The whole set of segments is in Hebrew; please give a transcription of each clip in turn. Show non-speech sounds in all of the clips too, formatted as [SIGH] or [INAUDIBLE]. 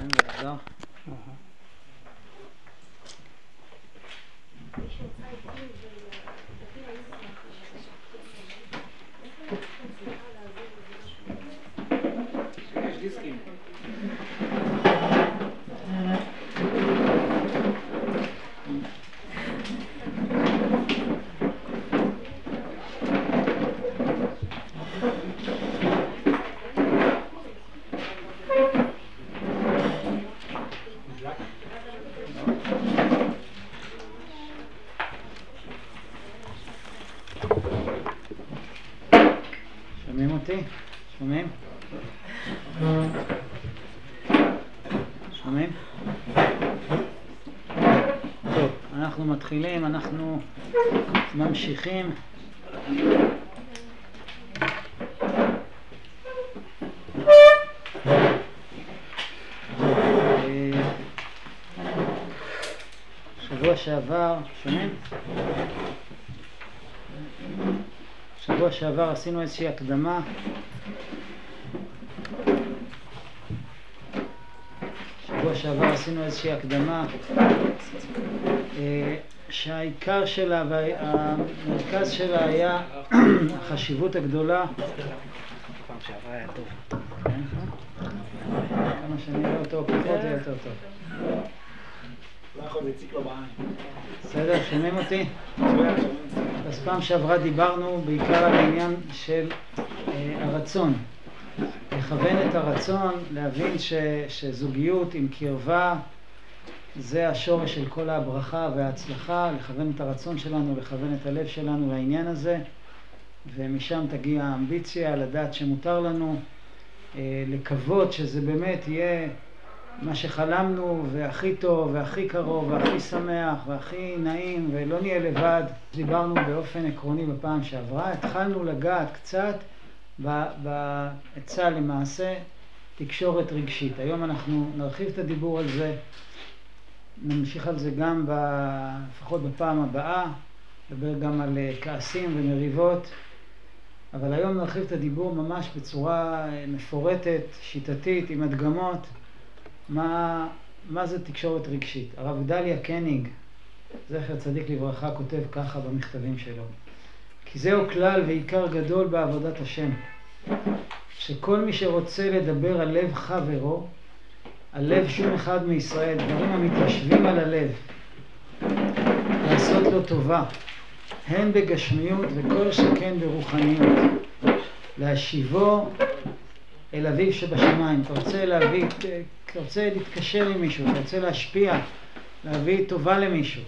כן, זה עזר. יש דיסקים. שומעים אותי? שומעים? שומעים? טוב, אנחנו מתחילים, אנחנו ממשיכים. אה, שבוע שעבר, שומעים? שבוע שעבר עשינו איזושהי הקדמה שעבר עשינו איזושהי הקדמה אה, שהעיקר שלה והמרכז שלה היה החשיבות הגדולה טוב. כמה שאני רואה אותו פחות יהיה יותר טוב לא זה. בסדר? שומעים אותי? אז פעם שעברה דיברנו בעיקר על העניין של אה, הרצון. לכוון את הרצון, להבין שזוגיות עם קרבה זה השורש של כל הברכה וההצלחה, לכוון את הרצון שלנו, לכוון את הלב שלנו לעניין הזה, ומשם תגיע האמביציה, לדעת שמותר לנו אה, לקוות שזה באמת יהיה מה שחלמנו, והכי טוב, והכי קרוב, והכי שמח, והכי נעים, ולא נהיה לבד. דיברנו באופן עקרוני בפעם שעברה, התחלנו לגעת קצת בעצה למעשה תקשורת רגשית. היום אנחנו נרחיב את הדיבור על זה, נמשיך על זה גם, לפחות בפעם הבאה, נדבר גם על אה, כעסים ומריבות, אבל היום נרחיב את הדיבור ממש בצורה אה, מפורטת, שיטתית, עם הדגמות. מה, מה זה תקשורת רגשית. הרב גדליה קניג, זכר צדיק לברכה, כותב ככה במכתבים שלו: כי זהו כלל ועיקר גדול בעבודת השם, שכל מי שרוצה לדבר על לב חברו, על לב שום אחד מישראל, דברים המתיישבים על הלב, לעשות לו טובה, הן בגשמיות וכל שכן ברוחניות, להשיבו אל אביו שבשמיים. אתה רוצה להביא, אתה רוצה להתקשר עם מישהו, אתה רוצה להשפיע, להביא טובה למישהו.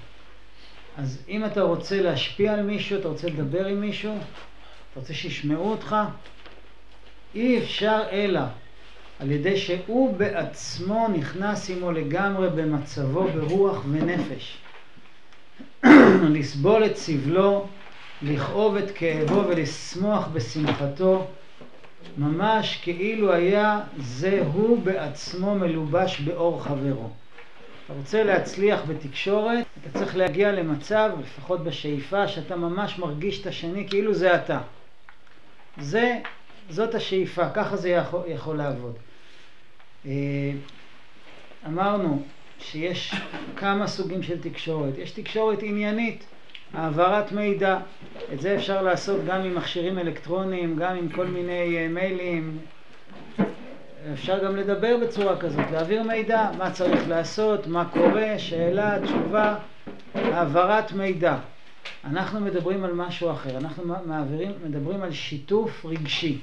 אז אם אתה רוצה להשפיע על מישהו, אתה רוצה לדבר עם מישהו, אתה רוצה שישמעו אותך, אי אפשר אלא על ידי שהוא בעצמו נכנס עמו לגמרי במצבו ברוח ונפש. [COUGHS] לסבול את סבלו, לכאוב את כאבו ולשמוח בשמחתו, ממש כאילו היה זה הוא בעצמו מלובש באור חברו. אתה רוצה להצליח בתקשורת, אתה צריך להגיע למצב, לפחות בשאיפה, שאתה ממש מרגיש את השני כאילו זה אתה. זה, זאת השאיפה, ככה זה יכול, יכול לעבוד. אמרנו שיש כמה סוגים של תקשורת. יש תקשורת עניינית, העברת מידע. את זה אפשר לעשות גם עם מכשירים אלקטרוניים, גם עם כל מיני מיילים. אפשר גם לדבר בצורה כזאת, להעביר מידע, מה צריך לעשות, מה קורה, שאלה, תשובה, העברת מידע. אנחנו מדברים על משהו אחר, אנחנו מעבירים, מדברים על שיתוף רגשי.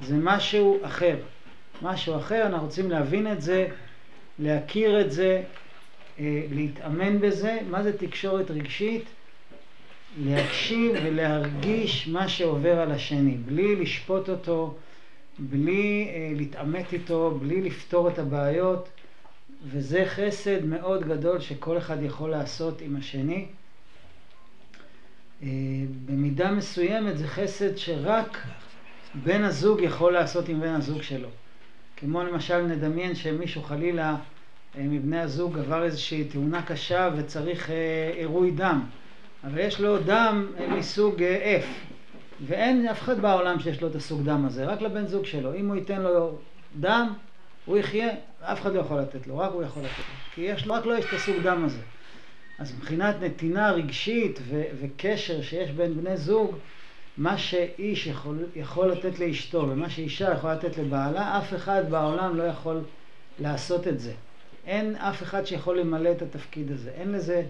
זה משהו אחר. משהו אחר, אנחנו רוצים להבין את זה, להכיר את זה, להתאמן בזה. מה זה תקשורת רגשית? להקשיב ולהרגיש מה שעובר על השני, בלי לשפוט אותו, בלי אה, להתעמת איתו, בלי לפתור את הבעיות, וזה חסד מאוד גדול שכל אחד יכול לעשות עם השני. אה, במידה מסוימת זה חסד שרק בן הזוג יכול לעשות עם בן הזוג שלו. כמו למשל נדמיין שמישהו חלילה מבני הזוג עבר איזושהי תאונה קשה וצריך עירוי דם. אבל יש לו דם מסוג F, ואין אף אחד בעולם שיש לו את הסוג דם הזה, רק לבן זוג שלו. אם הוא ייתן לו דם, הוא יחיה, אף אחד לא יכול לתת לו, רק הוא יכול לתת לו. כי יש, רק לו יש את הסוג דם הזה. אז מבחינת נתינה רגשית ו- וקשר שיש בין בני זוג, מה שאיש יכול, יכול לתת לאשתו ומה שאישה יכולה לתת לבעלה, אף אחד בעולם לא יכול לעשות את זה. אין אף אחד שיכול למלא את התפקיד הזה, אין לזה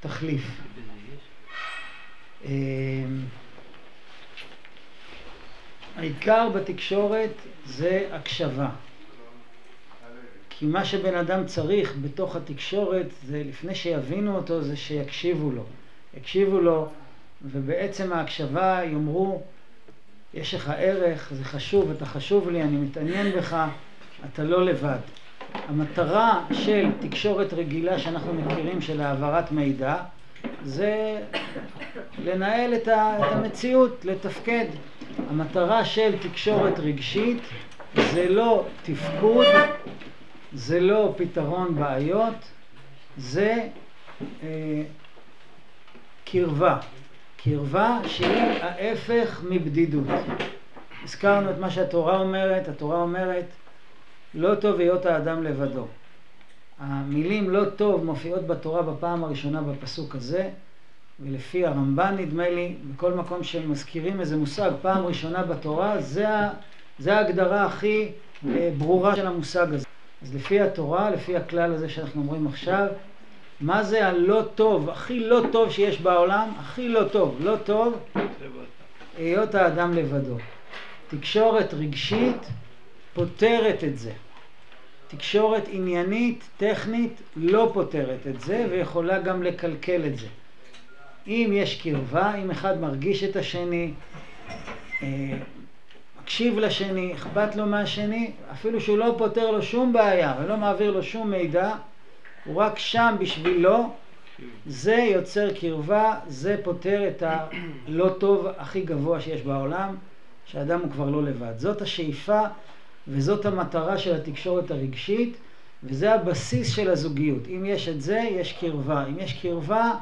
תחליף. אמ, העיקר בתקשורת זה הקשבה. כי מה שבן אדם צריך בתוך התקשורת זה לפני שיבינו אותו זה שיקשיבו לו. יקשיבו לו ובעצם ההקשבה יאמרו יש לך ערך, זה חשוב, אתה חשוב לי, אני מתעניין בך, אתה לא לבד. המטרה של תקשורת רגילה שאנחנו מכירים של העברת מידע זה לנהל את המציאות, לתפקד. המטרה של תקשורת רגשית זה לא תפקוד, זה לא פתרון בעיות, זה אה, קרבה. קרבה שהיא ההפך מבדידות. הזכרנו את מה שהתורה אומרת, התורה אומרת לא טוב היות האדם לבדו. המילים לא טוב מופיעות בתורה בפעם הראשונה בפסוק הזה, ולפי הרמב"ן נדמה לי, בכל מקום שהם מזכירים איזה מושג פעם ראשונה בתורה, זה, זה ההגדרה הכי אה, ברורה של המושג הזה. אז לפי התורה, לפי הכלל הזה שאנחנו אומרים עכשיו, מה זה הלא טוב, הכי לא טוב שיש בעולם? הכי לא טוב, לא טוב, היות האדם לבדו. תקשורת רגשית פותרת את זה. תקשורת עניינית, טכנית, לא פותרת את זה ויכולה גם לקלקל את זה. אם יש קרבה, אם אחד מרגיש את השני, אה, מקשיב לשני, אכפת לו מהשני, אפילו שהוא לא פותר לו שום בעיה ולא מעביר לו שום מידע, הוא רק שם בשבילו, זה יוצר קרבה, זה פותר את הלא טוב הכי גבוה שיש בעולם, שאדם הוא כבר לא לבד. זאת השאיפה וזאת המטרה של התקשורת הרגשית, וזה הבסיס של הזוגיות. אם יש את זה, יש קרבה. אם יש קרבה,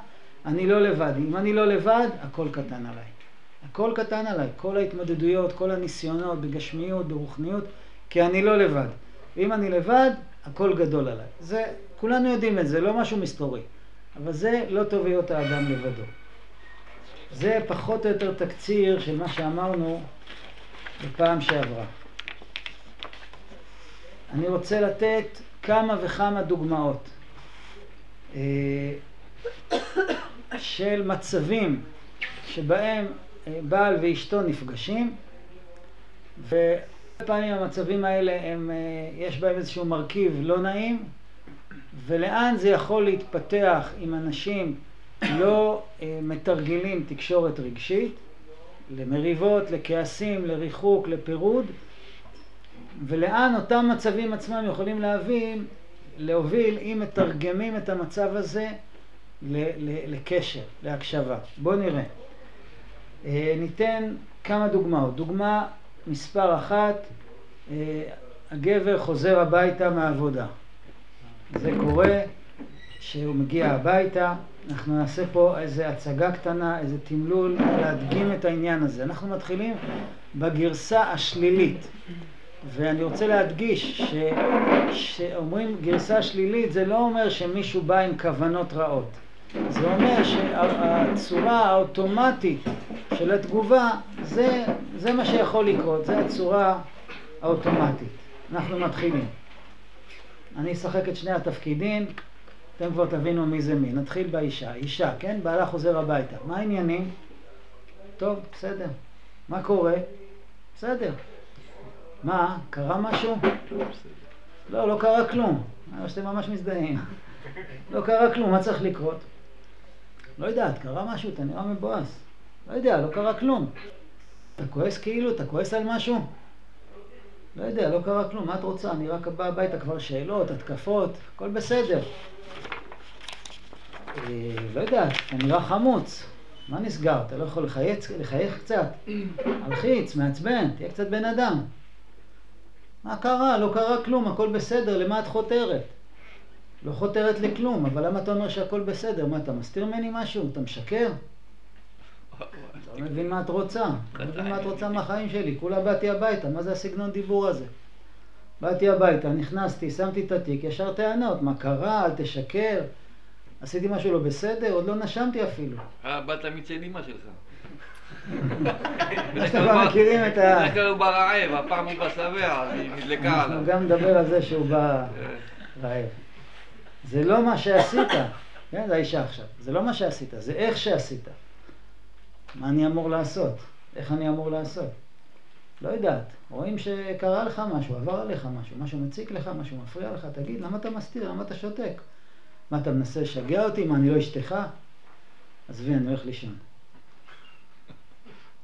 אני לא לבד. אם אני לא לבד, הכל קטן עליי. הכל קטן עליי. כל ההתמודדויות, כל הניסיונות בגשמיות, ברוחניות, כי אני לא לבד. ואם אני לבד, הכל גדול עליי. זה, כולנו יודעים את זה, לא משהו מסתורי. אבל זה לא טוב היות האדם לבדו. זה פחות או יותר תקציר של מה שאמרנו בפעם שעברה. אני רוצה לתת כמה וכמה דוגמאות אה, של מצבים שבהם אה, בעל ואשתו נפגשים ופעמים המצבים האלה הם, אה, יש בהם איזשהו מרכיב לא נעים ולאן זה יכול להתפתח אם אנשים לא מתרגלים תקשורת רגשית למריבות, לכעסים, לריחוק, לפירוד ולאן אותם מצבים עצמם יכולים להבין, להוביל אם מתרגמים את המצב הזה לקשר, להקשבה. בואו נראה. אה, ניתן כמה דוגמאות. דוגמה מספר אחת, אה, הגבר חוזר הביתה מהעבודה. זה קורה שהוא מגיע הביתה, אנחנו נעשה פה איזה הצגה קטנה, איזה תמלול, להדגים את העניין הזה. אנחנו מתחילים בגרסה השלילית. ואני רוצה להדגיש שאומרים גרסה שלילית זה לא אומר שמישהו בא עם כוונות רעות. זה אומר שהצורה האוטומטית של התגובה זה, זה מה שיכול לקרות, זה הצורה האוטומטית. אנחנו מתחילים. אני אשחק את שני התפקידים, אתם כבר תבינו מי זה מי. נתחיל באישה. אישה, כן? בעלה חוזר הביתה. מה העניינים? טוב, בסדר. מה קורה? בסדר. מה, קרה משהו? לא, לא קרה כלום. אני שאתם ממש מזדהים. לא קרה כלום, מה צריך לקרות? לא יודעת, קרה משהו, אתה נראה מבואס. לא יודע, לא קרה כלום. אתה כועס כאילו? אתה כועס על משהו? לא יודע, לא קרה כלום, מה את רוצה? אני רק בא הביתה כבר שאלות, התקפות, הכל בסדר. אה, לא יודע, אתה נראה חמוץ. מה נסגר? אתה לא יכול לחייך, לחייך קצת? מלחיץ, מעצבן, תהיה קצת בן אדם. מה קרה? לא קרה כלום, הכל בסדר, למה את חותרת? לא חותרת לכלום, אבל למה אתה אומר שהכל בסדר? מה, אתה מסתיר ממני משהו? אתה משקר? לא מבין מה את רוצה. לא מבין מה את רוצה מהחיים שלי. כולה באתי הביתה, מה זה הסגנון דיבור הזה? באתי הביתה, נכנסתי, שמתי את התיק, ישר טענות, מה קרה, אל תשקר. עשיתי משהו לא בסדר, עוד לא נשמתי אפילו. אה, באת מצד אמא שלך. [LAUGHS] אתם כבר מכירים את ה... בדרך כלל הוא בא רעב, הפעם הוא בא שבע, היא נדלקה עליו. אנחנו גם נדבר על זה שהוא בא אה, רעב. זה לא מה שעשית, כן, זה האישה עכשיו. זה לא מה שעשית, זה איך שעשית. מה אני אמור לעשות? איך אני אמור לעשות? לא יודעת. רואים שקרה לך משהו, עבר עליך משהו, משהו מציק לך, משהו מפריע לך, תגיד, למה אתה מסתיר? למה אתה שותק? מה, אתה מנסה לשגע אותי? מה, אני לא אשתך? עזבי, אני הולך לישון.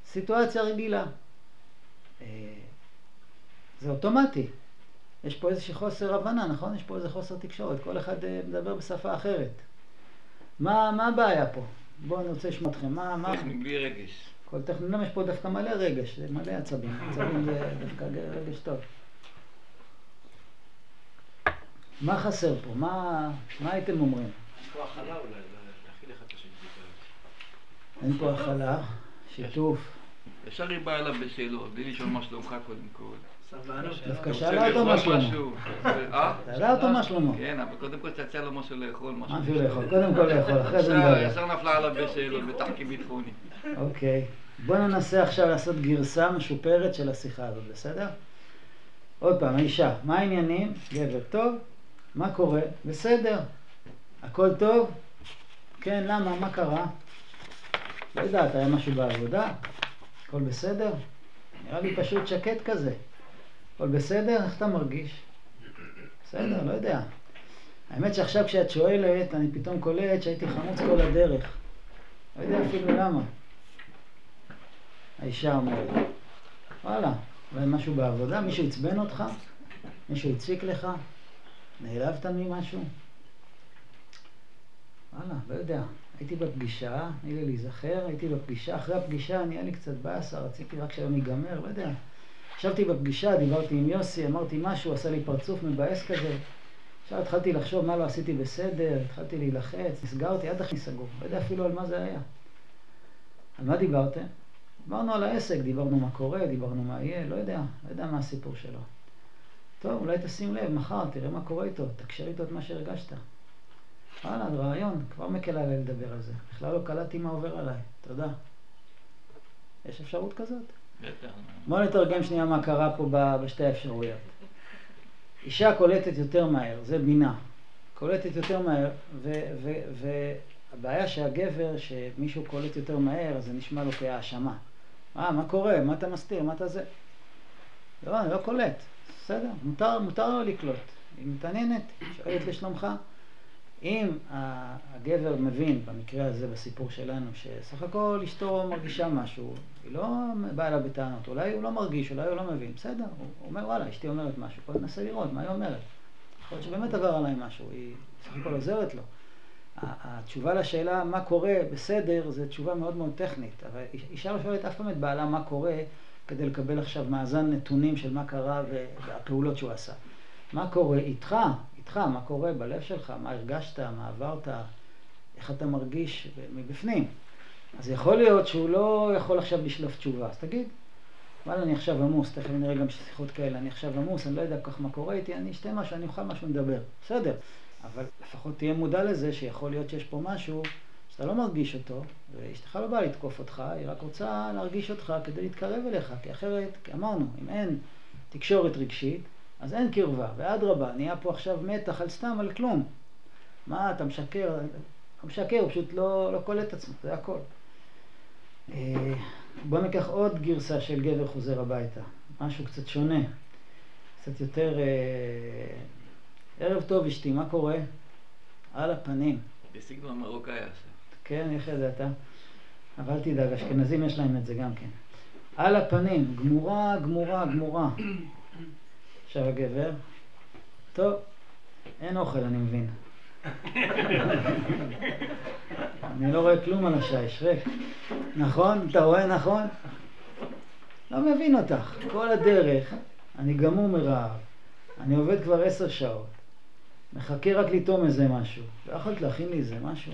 סיטואציה רגילה. אה, זה אוטומטי. יש פה איזושהי חוסר הבנה, נכון? יש פה איזה חוסר תקשורת. כל אחד אה, מדבר בשפה אחרת. מה, מה הבעיה פה? בואו, אני רוצה לשמוע אתכם. מה, מה... טכני, בלי רגש. כל טכני, למה יש פה דווקא מלא רגש, זה מלא עצבים. [LAUGHS] עצבים זה דווקא רגש טוב. מה חסר פה? מה, מה הייתם אומרים? יש פה הכלה אולי, להכיל אחד את השני. אין פה הכלה, שיתוף. ישר היא באה אליו בשאלות, בלי לשאול מה שלומך קודם כל. דווקא אתה שאלה אותו מה שלמה. אה? שאלה אותו מה שלמה. כן, אבל קודם כל תציע לו משהו לאכול, משהו. לאכול. קודם כל לאכול, אחרי זה נדבר. ישר נפלה עליו בשאלות, בתחקי ביטחוני. אוקיי. בואו ננסה עכשיו לעשות גרסה משופרת של השיחה הזאת, בסדר? עוד פעם, האישה, מה העניינים? גבר, טוב? מה קורה? בסדר. הכל טוב? כן, למה? מה קרה? לא יודעת, היה משהו בעבודה? הכל בסדר? נראה לי פשוט שקט כזה. הכל בסדר? איך אתה מרגיש? בסדר, לא יודע. האמת שעכשיו כשאת שואלת, אני פתאום קולט שהייתי חמוץ כל הדרך. לא יודע אפילו למה. האישה אומרת, וואלה, אולי משהו בעבודה? מישהו עצבן אותך? מישהו הציק לך? נעלבת ממשהו? וואלה, לא יודע. הייתי בפגישה, תני לי להיזכר, הייתי בפגישה, אחרי הפגישה נהיה לי קצת באסה, רציתי רק שהיום ייגמר, לא יודע. ישבתי בפגישה, דיברתי עם יוסי, אמרתי משהו, עשה לי פרצוף מבאס כזה. עכשיו התחלתי לחשוב מה לא עשיתי בסדר, התחלתי להילחץ, נסגרתי, עד הכי סגור, לא יודע אפילו על מה זה היה. על מה דיברתם? דיברנו על העסק, דיברנו מה קורה, דיברנו מה יהיה, לא יודע, לא יודע מה הסיפור שלו. טוב, אולי תשים לב, מחר תראה מה קורה איתו, תקשר איתו את מה שהרגשת. וואלה, רעיון, כבר מקל עליי לדבר על זה. בכלל לא קלטתי מה עובר עליי, תודה. יש אפשרות כזאת? בואו נתרגם שנייה מה קרה פה בשתי האפשרויות. אישה קולטת יותר מהר, זה בינה. קולטת יותר מהר, והבעיה שהגבר, שמישהו קולט יותר מהר, זה נשמע לו כהאשמה. אה, מה קורה? מה אתה מסתיר? מה אתה זה? לא, אני לא קולט. בסדר, מותר, מותר לו לקלוט. היא מתעניינת, שואלת לשלומך. אם הגבר מבין, במקרה הזה, בסיפור שלנו, שסך הכל אשתו מרגישה משהו, היא לא באה אליו בטענות, אולי הוא לא מרגיש, אולי הוא לא מבין, בסדר, הוא אומר וואלה, אשתי אומרת משהו, בוא ננסה לראות מה היא אומרת. יכול להיות שבאמת עבר עליי משהו, היא סך הכל עוזרת לו. התשובה לשאלה מה קורה בסדר, זו תשובה מאוד מאוד טכנית, אבל איש- אישה לא שואלת אף פעם את בעלה מה קורה כדי לקבל עכשיו מאזן נתונים של מה קרה והפעולות שהוא עשה. מה קורה איתך, איתך, מה קורה בלב שלך, מה הרגשת, מה עברת, איך אתה מרגיש מבפנים. אז יכול להיות שהוא לא יכול עכשיו לשלוף תשובה, אז תגיד, וואלה, אני עכשיו עמוס, תכף נראה גם שיחות כאלה, אני עכשיו עמוס, אני לא יודע כל כך מה קורה איתי, אני אשתה משהו, אני אוכל משהו, נדבר. בסדר, אבל לפחות תהיה מודע לזה שיכול להיות שיש פה משהו שאתה לא מרגיש אותו, ואשתך לא באה לתקוף אותך, היא רק רוצה להרגיש אותך כדי להתקרב אליך, כי אחרת, אמרנו, אם אין תקשורת רגשית, אז אין קרבה, ואדרבה, נהיה פה עכשיו מתח על סתם, על כלום. מה, אתה משקר? לא משקר, הוא פשוט לא, לא קולט את עצמו, זה הכל. אה, בוא ניקח עוד גרסה של גבר חוזר הביתה, משהו קצת שונה, קצת יותר... אה, ערב טוב אשתי, מה קורה? על הפנים. בסגנון מרוקאי עכשיו. כן, איך ידעת? אבל אל תדאג, אשכנזים יש להם את זה גם כן. על הפנים, גמורה, גמורה, גמורה. עכשיו הגבר, טוב, אין אוכל, אני מבין. אני לא רואה כלום על השיש, ריק. נכון? אתה רואה נכון? לא מבין אותך. כל הדרך, אני גמור מרעב. אני עובד כבר עשר שעות. מחכה רק לטעום איזה משהו. לא יכולת להכין לי איזה משהו?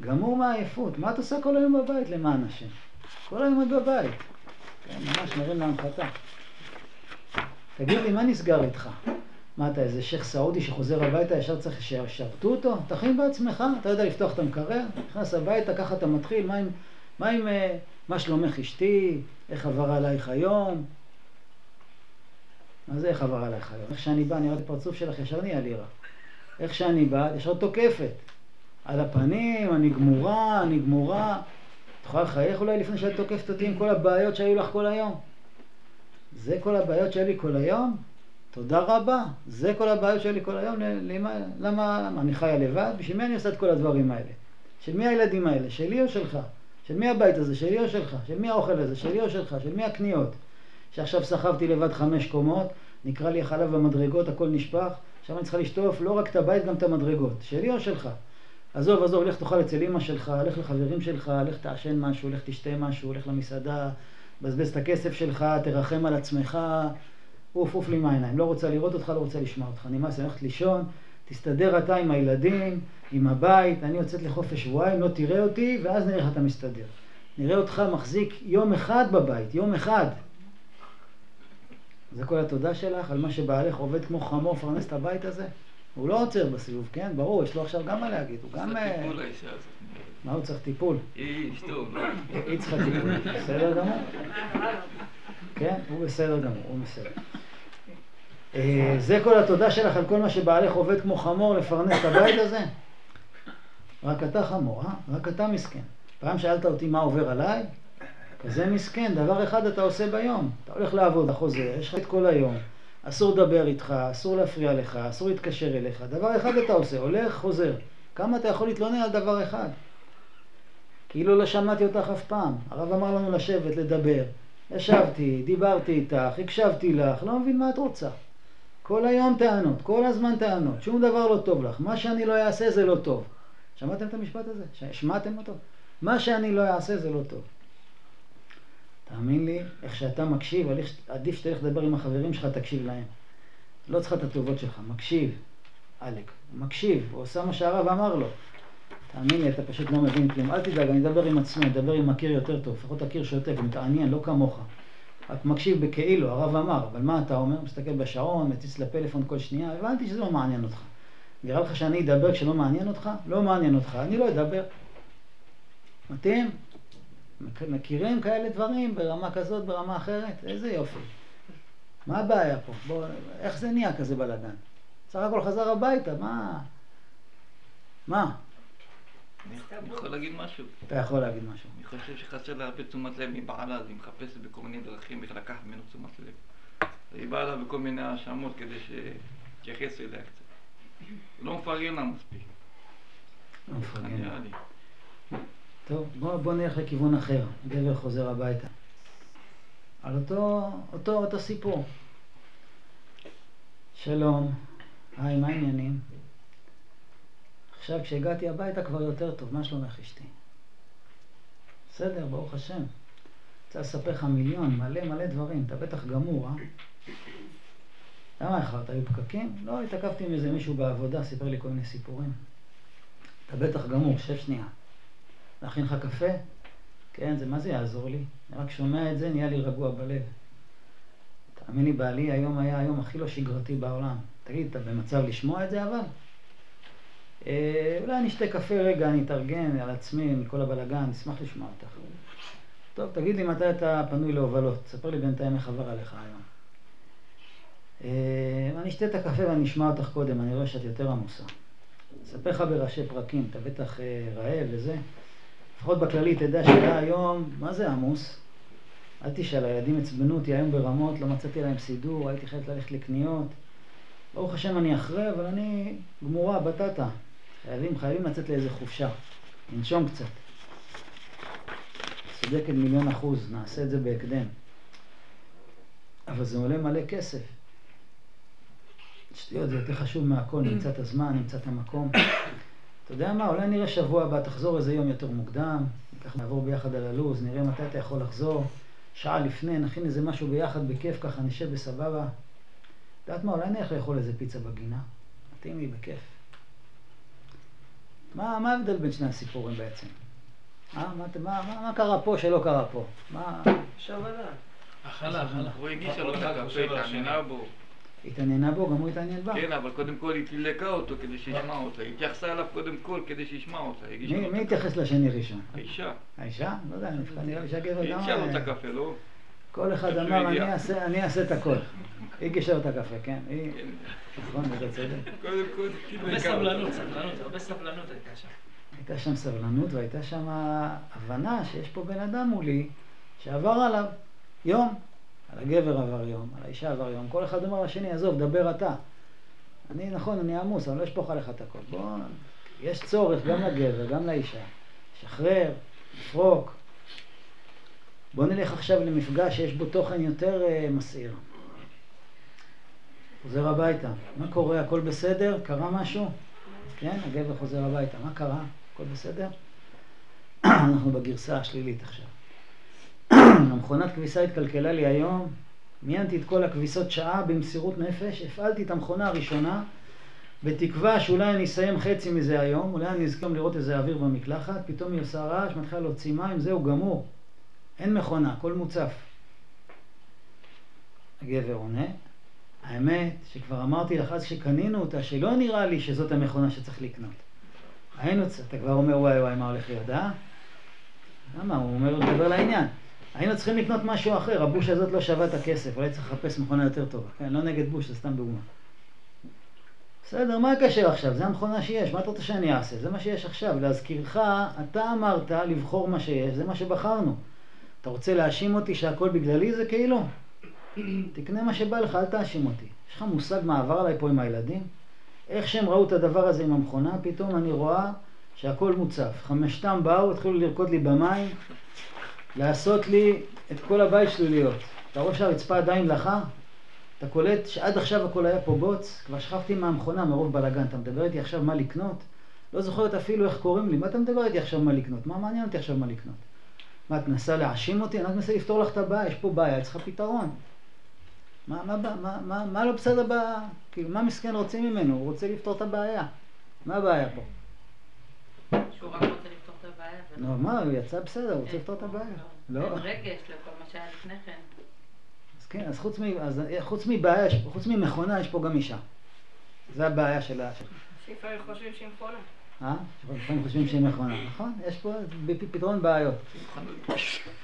גמור מעייפות. מה את עושה כל היום בבית למען השם? כל היום את בבית. כן, ממש נרים להנחתה. תגיד לי, מה נסגר איתך? מה אתה איזה שייח' סעודי שחוזר הביתה, ישר צריך שישרתו אותו? תכין בעצמך, אתה יודע לפתוח את המקרר, נכנס הביתה, ככה אתה מתחיל, מה עם, מה, עם, אה, מה שלומך אשתי, איך עבר עלייך היום? מה זה איך עבר עלייך היום? איך שאני בא, אני רואה את הפרצוף שלך, ישר נהיה לי רע. איך שאני בא, ישר תוקפת. על הפנים, אני גמורה, אני גמורה. את יכולה לחייך אולי לפני שאת תוקפת אותי עם כל הבעיות שהיו לך כל היום? זה כל הבעיות שהיו לי כל היום? תודה רבה. זה כל הבעיות שלי כל היום. למה, למה, למה אני חיה לבד? בשביל מי אני עושה את כל הדברים האלה? של מי הילדים האלה? שלי או שלך? של מי הבית הזה? שלי או שלך? של מי האוכל הזה? שלי או שלך? של מי הקניות? שעכשיו סחבתי לבד חמש קומות, נקרא לי החלב במדרגות, הכל נשפך, עכשיו אני צריכה לשטוף לא רק את הבית, גם את המדרגות. שלי או שלך? עזוב, עזוב, לך תאכל אצל אמא שלך, לך לחברים שלך, לך תעשן משהו, לך תשתה משהו, לך למסעדה, בזבז את הכסף שלך, תרחם על עצמך, עוף, עוף לי מהעיניים. לא רוצה לראות אותך, לא רוצה לשמוע אותך. נמאס, אני הולכת לישון, תסתדר אתה עם הילדים, עם הבית, אני יוצאת לחופש שבועיים, לא תראה אותי, ואז נראה איך אתה מסתדר. נראה אותך מחזיק יום אחד בבית, יום אחד. זה כל התודה שלך על מה שבעלך עובד כמו חמור, פרנס את הבית הזה? הוא לא עוצר בסיבוב, כן? ברור, יש לו עכשיו גם מה להגיד. הוא גם... מה הוא צריך טיפול? אשתו, לא? היא צריכה טיפול. בסדר גמור? כן, הוא בסדר גמור, הוא בסדר. אה, זה כל התודה שלך על כל מה שבעלך עובד כמו חמור לפרנס את הבית הזה? רק אתה חמור, אה? רק אתה מסכן. פעם שאלת אותי מה עובר עליי? כזה מסכן, דבר אחד אתה עושה ביום. אתה הולך לעבוד, אתה חוזר, יש לך את כל היום. אסור לדבר איתך, אסור להפריע לך, אסור להתקשר אליך. דבר אחד אתה עושה, הולך, חוזר. כמה אתה יכול להתלונן על דבר אחד? כאילו לא שמעתי אותך אף פעם. הרב אמר לנו לשבת, לדבר. ישבתי, דיברתי איתך, הקשבתי לך, לא מבין מה את רוצה. כל היום טענות, כל הזמן טענות, שום דבר לא טוב לך. מה שאני לא אעשה זה לא טוב. שמעתם את המשפט הזה? שמעתם אותו? מה שאני לא אעשה זה לא טוב. תאמין לי, איך שאתה מקשיב, עדיף שתלך לדבר עם החברים שלך, תקשיב להם. לא צריכה את הטובות שלך, מקשיב. עלק, מקשיב, הוא עושה מה שהרב אמר לו. תאמין לי, אתה פשוט לא מבין כלום. אל תדאג, אני אדבר עם עצמי, אדבר עם הקיר יותר טוב. לפחות הקיר שותק, מתעניין, לא כמוך. רק מקשיב בכאילו, הרב אמר, אבל מה אתה אומר? מסתכל בשעון, מציץ לפלאפון כל שנייה, הבנתי שזה לא מעניין אותך. נראה לך שאני אדבר כשלא מעניין אותך? לא מעניין אותך, אני לא אדבר. מתאים? מכירים כאלה דברים ברמה כזאת, ברמה אחרת? איזה יופי. מה הבעיה פה? בוא, איך זה נהיה כזה בלאגן? סך הכל חזר הביתה, מה? מה? אני יכול להגיד משהו. אתה יכול להגיד משהו. אני חושב שחסר לה הרבה תשומת לב מבעלה, אז היא מחפשת בכל מיני דרכים איך לקחת ממנו תשומת לב. היא באה לה בכל מיני האשמות כדי שיתייחס אליה קצת. לא מפרגן לה מספיק. לא מפרגן לה. טוב, בוא, בוא נלך לכיוון אחר. גבר חוזר הביתה. על אותו, אותו, אותו סיפור. שלום, היי, מה העניינים? עכשיו כשהגעתי הביתה כבר יותר טוב, מה שלומך אשתי? בסדר, ברוך השם. רוצה לספר לך מיליון, מלא מלא דברים, אתה בטח גמור, אה? למה איחרת? היו פקקים? לא, התעכבתי עם איזה מישהו בעבודה, סיפר לי כל מיני סיפורים. אתה בטח גמור, שב שנייה. להכין לך קפה? כן, זה מה זה יעזור לי? אני רק שומע את זה, נהיה לי רגוע בלב. תאמין לי, בעלי היום היה היום הכי לא שגרתי בעולם. תגיד, אתה במצב לשמוע את זה אבל? אה, אולי אני אשתה קפה רגע, אני אתארגן על עצמי מכל הבלגן, אשמח לשמוע אותך. טוב, תגיד לי מתי אתה פנוי להובלות. ספר לי בינתיים איך עבר עליך היום. אה, אני אשתה את הקפה ואני אשמע אותך קודם, אני רואה שאת יותר עמוסה. אספר לך בראשי פרקים, אתה בטח אה, רעב וזה. לפחות בכללי תדע שהיה היום, מה זה עמוס? אל תשאל, הילדים עצבנו אותי היום ברמות, לא מצאתי להם סידור, הייתי חייבת ללכת לקניות. ברוך השם אני אחרי, אבל אני גמורה, בטטה. חייבים, חייבים לצאת לאיזה חופשה. לנשום קצת. צודקת מיליון אחוז, נעשה את זה בהקדם. אבל זה עולה מלא כסף. שטויות, זה יותר חשוב מהכל, [CLEARS THROAT] נמצא את הזמן, נמצא את המקום. אתה יודע מה, אולי נראה שבוע הבא, תחזור איזה יום יותר מוקדם, ככה נעבור ביחד על הלו"ז, נראה מתי אתה יכול לחזור, שעה לפני, נכין איזה משהו ביחד, בכיף ככה, נשב בסבבה. את יודעת מה, אולי נלך לאכול איזה פיצה בגינה? מתאים לי, בכיף. מה, מה ההבדל בין שני הסיפורים בעצם? מה, מה, מה, מה, מה קרה פה שלא קרה פה? מה... אפשר לדעת. אכלה, אכלה. הוא הגישה לו את הקפה, התעניינה בו. התעניינה בו, גם הוא התעניין בה. כן, אבל קודם כל היא תילקה אותו כדי שישמע אותה. היא התייחסה אליו קודם כל כדי שישמע אותה. היא מי. התייחס לשני ראשון? האישה. האישה? לא יודע, נראה לי שהגבר היא גם... הגישה לו את אה, הקפה, לא? כל אחד אמר. אני אעשה- אני אעשה את הכל. היא הגישה לו את הקפה, כן? נכון, אתה צודק. קודם כל היא הרבה. סבלנות, סבלנות, הרבה סבלנות הייתה שם. הייתה שם סבלנות והייתה שם הבנה שיש פה בן אדם מולי שעבר עליו יום. על הגבר עבר יום, על האישה עבר יום. כל אחד אומר לשני, עזוב, דבר אתה. אני, נכון, אני עמוס, אני לא אשפוך עליך את הכל. בוא, יש צורך גם לגבר, גם לאישה. לשחרר, לפרוק. בוא נלך עכשיו למפגש שיש בו תוכן יותר uh, מסעיר. חוזר הביתה. מה קורה? הכל בסדר? קרה משהו? כן, הגבר חוזר הביתה. מה קרה? הכל בסדר? [CLEARS THROAT] אנחנו בגרסה השלילית עכשיו. [CLEARS THROAT] המכונת כביסה התקלקלה לי היום, מיינתי את כל הכביסות שעה במסירות נפש, הפעלתי את המכונה הראשונה, בתקווה שאולי אני אסיים חצי מזה היום, אולי אני אזכר לראות איזה אוויר במקלחת, פתאום היא עושה רעש, מתחילה להוציא מים, זהו גמור. אין מכונה, הכל מוצף. הגבר עונה, האמת שכבר אמרתי לך אז שקנינו אותה, שלא נראה לי שזאת המכונה שצריך לקנות. היינו, אתה כבר אומר וואי וואי מה הולך להיות, אה? למה? הוא אומר, הוא מדבר לעניין. היינו צריכים לקנות משהו אחר, הבוש הזאת לא שווה את הכסף, אולי צריך לחפש מכונה יותר טובה. כן, לא נגד בוש, זה סתם דוגמה. בסדר, מה הקשר עכשיו? זה המכונה שיש, מה אתה רוצה שאני אעשה? זה מה שיש עכשיו. להזכירך, אתה אמרת לבחור מה שיש, זה מה שבחרנו. אתה רוצה להאשים אותי שהכל בגללי זה כאילו? תקנה מה שבא לך, אל תאשים אותי. יש לך מושג מה עבר עליי פה עם הילדים? איך שהם ראו את הדבר הזה עם המכונה, פתאום אני רואה שהכל מוצף. חמשתם באו, התחילו לרקוד לי במים, לעשות לי את כל הבית שלוליות. אתה רואה שהרצפה עדיין לחה? אתה קולט שעד עכשיו הכל היה פה בוץ? כבר שכחתי מהמכונה מרוב בלאגן. אתה מדבר איתי עכשיו מה לקנות? לא זוכרת אפילו איך קוראים לי. מה אתה מדבר איתי עכשיו מה לקנות? מה מעניין אותי עכשיו מה לקנות? מה, את מנסה להאשים אותי? אני רק מנסה לפתור לך את הבעיה. יש פה בעיה, יש פתרון. מה, מה, מה, מה, מה, מה לא בסדר ב... כאילו, מה מסכן רוצים ממנו? הוא רוצה לפתור את הבעיה. מה הבעיה פה? שהוא רק רוצה לפתור את הבעיה. ולא- נו, מה, הוא יצא בסדר, הוא רוצה לפתור את הבעיה. לא. לא. אין רגש לכל מה שהיה לפני כן. אז כן, אז חוץ, מ, אז חוץ מבעיה, חוץ ממכונה, יש פה גם אישה. זה הבעיה של ה... של- לפעמים חושבים שהיא מכונה. אה? לפעמים חושבים שהיא מכונה. נכון, יש פה פתרון בעיות.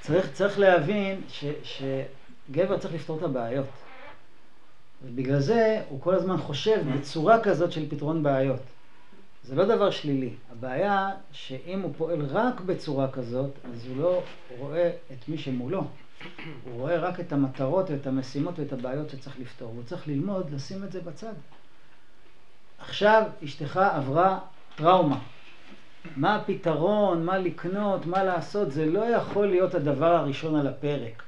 צריך, צריך להבין ש, שגבר צריך לפתור את הבעיות. ובגלל זה הוא כל הזמן חושב בצורה כזאת של פתרון בעיות. זה לא דבר שלילי. הבעיה שאם הוא פועל רק בצורה כזאת, אז הוא לא רואה את מי שמולו. הוא רואה רק את המטרות ואת המשימות ואת הבעיות שצריך לפתור. והוא צריך ללמוד לשים את זה בצד. עכשיו אשתך עברה טראומה. מה הפתרון, מה לקנות, מה לעשות, זה לא יכול להיות הדבר הראשון על הפרק.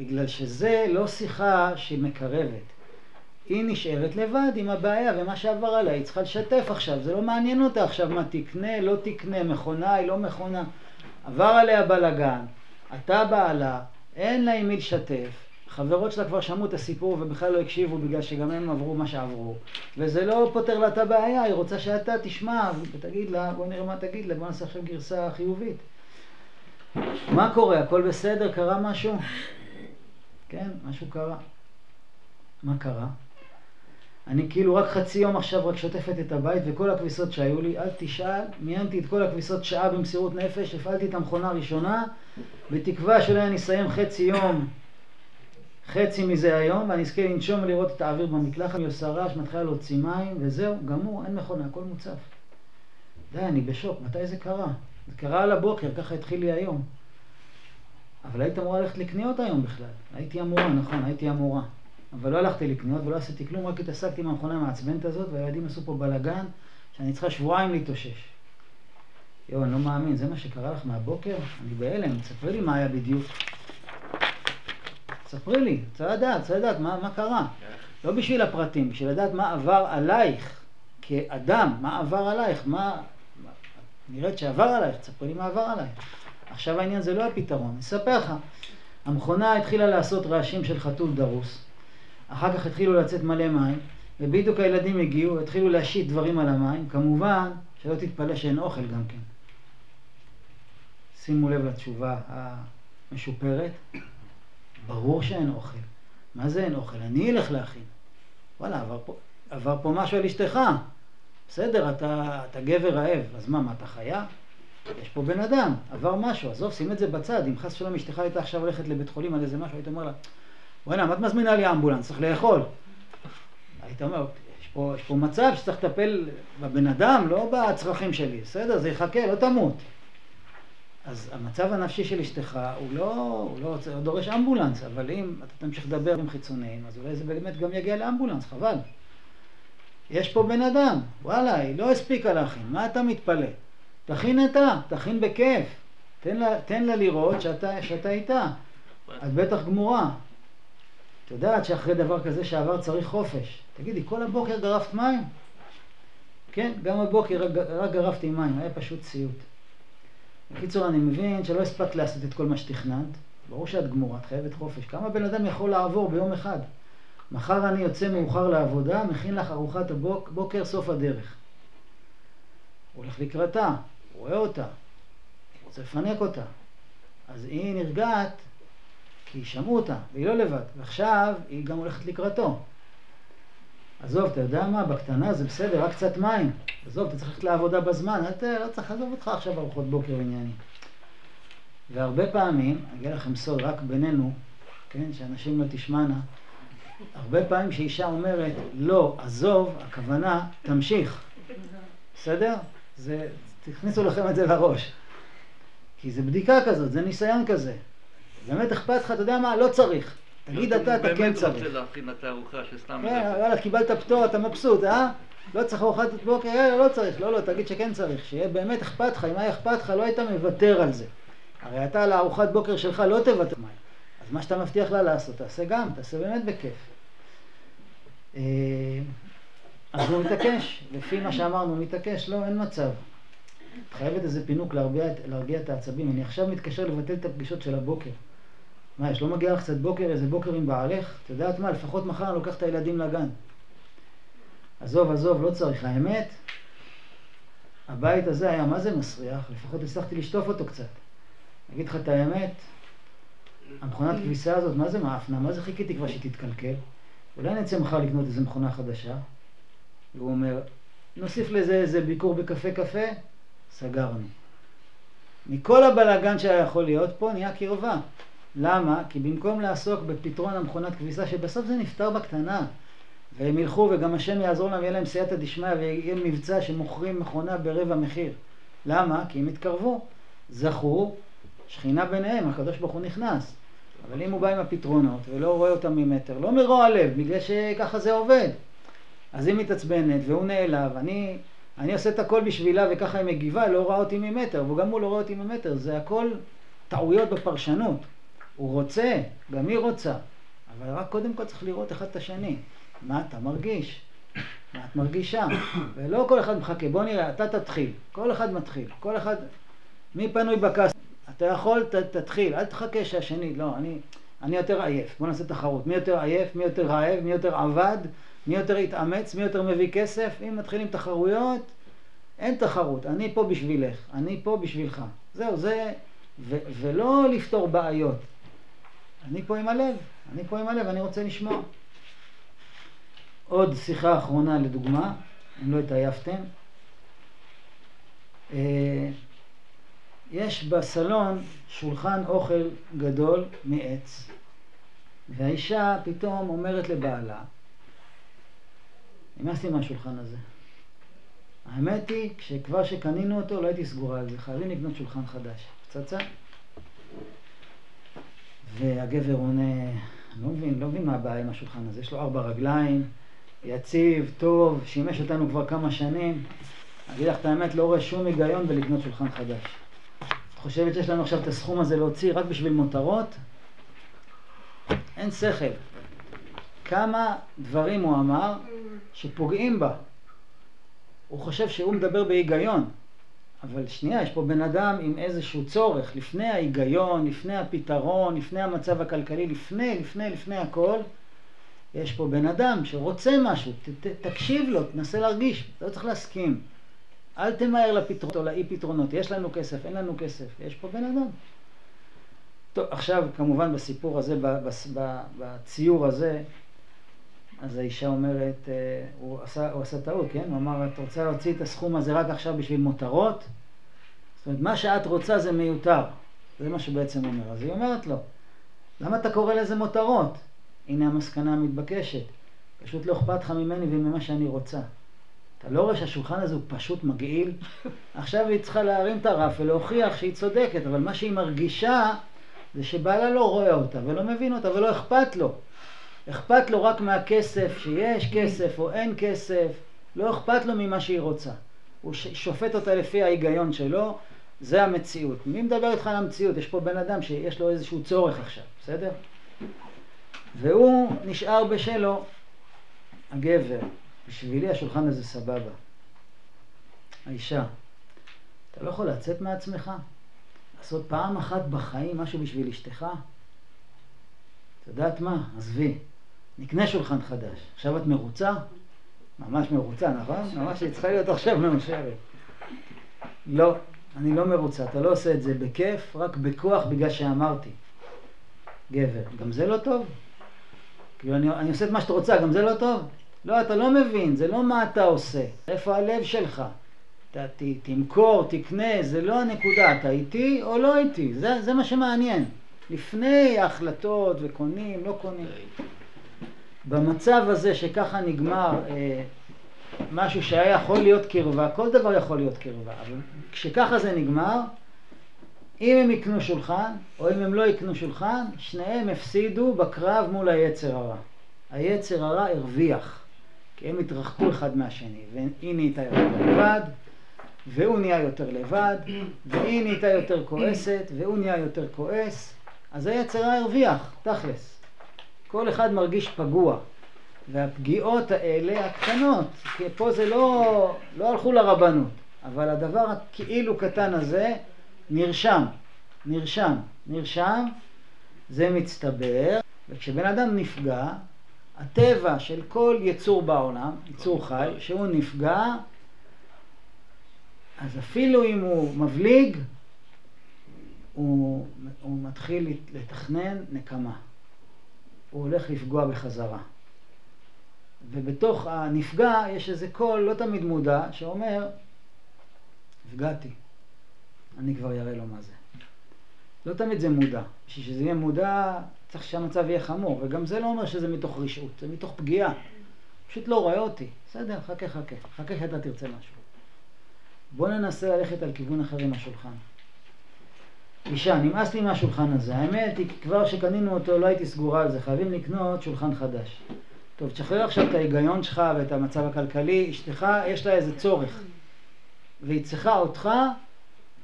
בגלל שזה לא שיחה שהיא מקרבת. היא נשארת לבד עם הבעיה ומה שעבר עליה, היא צריכה לשתף עכשיו, זה לא מעניין אותה עכשיו מה תקנה, לא תקנה, מכונה היא לא מכונה. עבר עליה בלאגן, אתה בעלה, אין לה עם מי לשתף, חברות שלה כבר שמעו את הסיפור ובכלל לא הקשיבו בגלל שגם הם עברו מה שעברו. וזה לא פותר לה את הבעיה, היא רוצה שאתה תשמע ותגיד לה, בוא נראה מה תגיד לה, בוא נעשה עכשיו גרסה חיובית. מה קורה? הכל בסדר? קרה משהו? כן, משהו קרה. מה קרה? אני כאילו רק חצי יום עכשיו רק שוטפת את הבית וכל הכביסות שהיו לי, אל תשאל, מיינתי את כל הכביסות שעה במסירות נפש, הפעלתי את המכונה הראשונה, בתקווה שאולי אני אסיים חצי יום, חצי מזה היום, ואני אזכה לנשום ולראות את האוויר במקלחת, אני עושה רעש, מתחילה להוציא מים, וזהו, גמור, אין מכונה, הכל מוצף. די, אני בשוק, מתי זה קרה? זה קרה על הבוקר, ככה התחיל לי היום. אבל היית אמורה ללכת לקניות היום בכלל. הייתי אמורה, נכון, הייתי אמורה. אבל לא הלכתי לקניות ולא עשיתי כלום, רק התעסקתי עם המכונה המעצבנת הזאת, והילדים עשו פה בלאגן, שאני צריכה שבועיים להתאושש. יואו, אני לא מאמין, זה מה שקרה לך מהבוקר? אני בהלם, תספרי לי מה היה בדיוק. ספרי לי, רוצה לדעת, רוצה לדעת מה, מה קרה. לא בשביל הפרטים, בשביל לדעת מה עבר עלייך כאדם, מה עבר עלייך. מה- נראית שעבר עלייך, תספרי לי מה עבר עלייך. עכשיו העניין זה לא הפתרון, אני אספר לך. המכונה התחילה לעשות רעשים של חתול דרוס, אחר כך התחילו לצאת מלא מים, ובדיוק הילדים הגיעו, התחילו להשית דברים על המים, כמובן שלא תתפלא שאין אוכל גם כן. שימו לב לתשובה המשופרת. ברור שאין אוכל. מה זה אין אוכל? אני אלך להכין. וואלה, עבר פה, עבר פה משהו על אשתך. בסדר, אתה, אתה גבר רעב, אז מה, מה, אתה חיה? יש פה בן אדם, עבר משהו, עזוב, שים את זה בצד. אם חס ושלום אשתך הייתה עכשיו הולכת לבית חולים על איזה משהו, היית אומר לה, וואלה, מה את מזמינה לי אמבולנס? צריך לאכול. היית אומר, יש פה, יש פה מצב שצריך לטפל בבן אדם, לא בצרכים שלי, בסדר, זה יחכה, לא תמות. אז המצב הנפשי של אשתך הוא לא, הוא לא רוצה, הוא דורש אמבולנס, אבל אם אתה תמשיך לדבר עם חיצוניים, אז אולי זה באמת גם יגיע לאמבולנס, חבל. יש פה בן אדם, וואלה, היא לא הספיקה להכין, מה אתה מתפלא? תכין אתה, תכין בכיף. תן לה, תן לה לראות שאתה, שאתה איתה. את בטח גמורה. את יודעת שאחרי דבר כזה שעבר צריך חופש. תגידי, כל הבוקר גרפת מים? כן, גם הבוקר רק, רק גרפתי מים, היה פשוט סיוט. בקיצור, אני מבין שלא הספקת לעשות את כל מה שתכננת. ברור שאת גמורה, את חייבת חופש. כמה בן אדם יכול לעבור ביום אחד? מחר אני יוצא מאוחר לעבודה, מכין לך ארוחת הבוקר, סוף הדרך. הוא הולך לקראתה, רואה אותה, רוצה לפנק אותה. אז היא נרגעת כי שמעו אותה, והיא לא לבד. ועכשיו היא גם הולכת לקראתו. עזוב, אתה יודע מה? בקטנה זה בסדר, רק קצת מים. עזוב, אתה צריך ללכת לעבודה בזמן, אתה לא צריך לעזוב אותך עכשיו ארוחות בוקר ועניינים. והרבה פעמים, אני אגיד לכם סוד, רק בינינו, כן, שאנשים לא תשמענה, הרבה פעמים שאישה אומרת, לא, עזוב, הכוונה, תמשיך. בסדר? זה, תכניסו לכם את זה לראש. כי זה בדיקה כזאת, זה ניסיון כזה. באמת אכפת לך, אתה יודע מה? לא צריך. תגיד אתה, אתה כן צריך. באמת רוצה להכין את הארוחה שסתם... כן, יאללה, קיבלת פטור, אתה מבסוט, אה? לא צריך ארוחת בוקר, יאללה, לא צריך. לא, לא, תגיד שכן צריך. שיהיה באמת אכפת לך. אם היה אכפת לך, לא היית מוותר על זה. הרי אתה על הארוחת בוקר שלך לא תוותר. אז מה שאתה מבטיח לה לעשות, תעשה גם, תעשה באמת בכיף. אה, אז הוא מתעקש, לפי מה שאמרנו, הוא מתעקש, לא, אין מצב. את חייבת איזה פינוק להרגיע, להרגיע את העצבים. אני עכשיו מתקשר לבטל את הפגישות של הבוקר. מה, יש לא מגיע לך קצת בוקר, איזה בוקר עם בעלך? את יודעת מה, לפחות מחר אני לוקח את הילדים לגן. עזוב, עזוב, לא צריך. האמת, הבית הזה היה מה זה מסריח, לפחות הצלחתי לשטוף אותו קצת. אגיד לך את האמת, המכונת כביסה הזאת, מה זה מאפנה? מה זה חיכיתי כבר שהיא תתקלקל? אולי נצא מחר לקנות איזה מכונה חדשה? והוא אומר, נוסיף לזה איזה ביקור בקפה קפה, סגרנו. מכל הבלאגן שהיה יכול להיות פה נהיה קרבה. למה? כי במקום לעסוק בפתרון המכונת כביסה, שבסוף זה נפתר בקטנה, והם ילכו וגם השם יעזור להם, יהיה להם סייעתא דשמיא ויהיה מבצע שמוכרים מכונה ברבע מחיר. למה? כי הם התקרבו, זכו, שכינה ביניהם, הקדוש ברוך הוא נכנס. אבל אם הוא בא עם הפתרונות ולא רואה אותם ממטר, לא מרוע לב, בגלל שככה זה עובד. אז היא מתעצבנת והוא נעלב, אני, אני עושה את הכל בשבילה וככה היא מגיבה, לא רואה אותי ממטר, וגם הוא לא רואה אותי ממטר, זה הכל טעויות בפרשנות. הוא רוצה, גם היא רוצה, אבל רק קודם כל צריך לראות אחד את השני. מה אתה מרגיש? מה את מרגישה? ולא כל אחד מחכה, בוא נראה, אתה תתחיל, כל אחד מתחיל, כל אחד, מי פנוי בכס? אתה יכול, ת, תתחיל, אל תחכה שהשני, לא, אני, אני יותר עייף, בוא נעשה תחרות, מי יותר עייף, מי יותר רעב, מי יותר עבד, מי יותר יתאמץ, מי יותר מביא כסף, אם מתחילים תחרויות, אין תחרות, אני פה בשבילך, אני פה בשבילך. זהו, זה, ו, ולא לפתור בעיות. אני פה עם הלב, אני פה עם הלב, אני רוצה לשמוע. עוד שיחה אחרונה לדוגמה, אם לא התעייפתם. אה, יש בסלון שולחן אוכל גדול מעץ, והאישה פתאום אומרת לבעלה, נמאס לי מהשולחן הזה. האמת היא, כשכבר שקנינו אותו לא הייתי סגורה על זה, חייבים לקנות שולחן חדש. פצצה. והגבר עונה, לא מבין, לא מבין מה הבעיה עם השולחן הזה, יש לו ארבע רגליים, יציב, טוב, שימש אותנו כבר כמה שנים. אגיד לך את האמת, לא רואה שום היגיון בלקנות שולחן חדש. את חושבת שיש לנו עכשיו את הסכום הזה להוציא רק בשביל מותרות? אין שכל. כמה דברים הוא אמר שפוגעים בה. הוא חושב שהוא מדבר בהיגיון, אבל שנייה, יש פה בן אדם עם איזשהו צורך, לפני ההיגיון, לפני הפתרון, לפני המצב הכלכלי, לפני, לפני, לפני הכל, יש פה בן אדם שרוצה משהו, ת, ת, תקשיב לו, תנסה להרגיש, לא צריך להסכים. אל תמהר לפתרונות או לאי פתרונות, יש לנו כסף, אין לנו כסף, יש פה בן אדם. טוב, עכשיו כמובן בסיפור הזה, בציור הזה, אז האישה אומרת, אה, הוא עשה, הוא עשה טעות, כן? הוא אמר, את רוצה להוציא את הסכום הזה רק עכשיו בשביל מותרות? זאת אומרת, מה שאת רוצה זה מיותר. זה מה שבעצם אומר. אז היא אומרת לו, למה אתה קורא לזה מותרות? הנה המסקנה המתבקשת. פשוט לא אכפת לך ממני וממה שאני רוצה. אתה לא רואה שהשולחן הזה הוא פשוט מגעיל? [LAUGHS] עכשיו היא צריכה להרים את הרף ולהוכיח שהיא צודקת, אבל מה שהיא מרגישה זה שבעלה לא רואה אותה ולא מבין אותה ולא אכפת לו. אכפת לו רק מהכסף, שיש כסף או אין כסף, לא אכפת לו ממה שהיא רוצה. הוא שופט אותה לפי ההיגיון שלו, זה המציאות. מי מדבר איתך על המציאות? יש פה בן אדם שיש לו איזשהו צורך עכשיו, בסדר? והוא נשאר בשלו, הגבר. בשבילי השולחן הזה סבבה. האישה, אתה לא יכול לצאת מעצמך? לעשות פעם אחת בחיים משהו בשביל אשתך? את יודעת מה? עזבי. נקנה שולחן חדש. עכשיו את מרוצה? ממש מרוצה, נכון? ממש היא צריכה להיות עכשיו מאושרת. לא, אני לא מרוצה. אתה לא עושה את זה בכיף, רק בכוח בגלל שאמרתי. גבר. גם זה לא טוב? כאילו אני, אני עושה את מה שאתה רוצה, גם זה לא טוב? לא, אתה לא מבין, זה לא מה אתה עושה. איפה הלב שלך? אתה ת, תמכור, תקנה, זה לא הנקודה. אתה איתי או לא איתי? זה, זה מה שמעניין. לפני ההחלטות וקונים, לא קונים. במצב הזה שככה נגמר אה, משהו שהיה יכול להיות קרבה, כל דבר יכול להיות קרבה, אבל כשככה זה נגמר, אם הם יקנו שולחן, או אם הם לא יקנו שולחן, שניהם הפסידו בקרב מול היצר הרע. היצר הרע הרוויח, כי הם התרחקו אחד מהשני, והיא נהייתה יותר לבד, והוא נהיה יותר לבד, והיא נהייתה יותר כועסת, והוא נהיה יותר כועס, אז היצר הרע הרוויח, תכלס. כל אחד מרגיש פגוע. והפגיעות האלה הקטנות, כי פה זה לא, לא הלכו לרבנות, אבל הדבר הכאילו קטן הזה נרשם, נרשם, נרשם, זה מצטבר, וכשבן אדם נפגע, הטבע של כל יצור בעולם, יצור חי, שהוא נפגע, אז אפילו אם הוא מבליג, הוא, הוא מתחיל לתכנן נקמה. הוא הולך לפגוע בחזרה. ובתוך הנפגע יש איזה קול לא תמיד מודע שאומר, נפגעתי, אני כבר אראה לו מה זה. לא תמיד זה מודע. בשביל שזה יהיה מודע, צריך שהמצב יהיה חמור, וגם זה לא אומר שזה מתוך רשעות, זה מתוך פגיעה. פשוט לא רואה אותי. בסדר, חכה, חכה. חכה שאתה תרצה משהו. בוא ננסה ללכת על כיוון אחר עם השולחן. אישה, נמאס לי מהשולחן הזה. האמת היא, כבר שקנינו אותו לא הייתי סגורה על זה, חייבים לקנות שולחן חדש. טוב, תשחרר עכשיו את ההיגיון שלך ואת המצב הכלכלי, אשתך יש לה איזה צורך, והיא צריכה אותך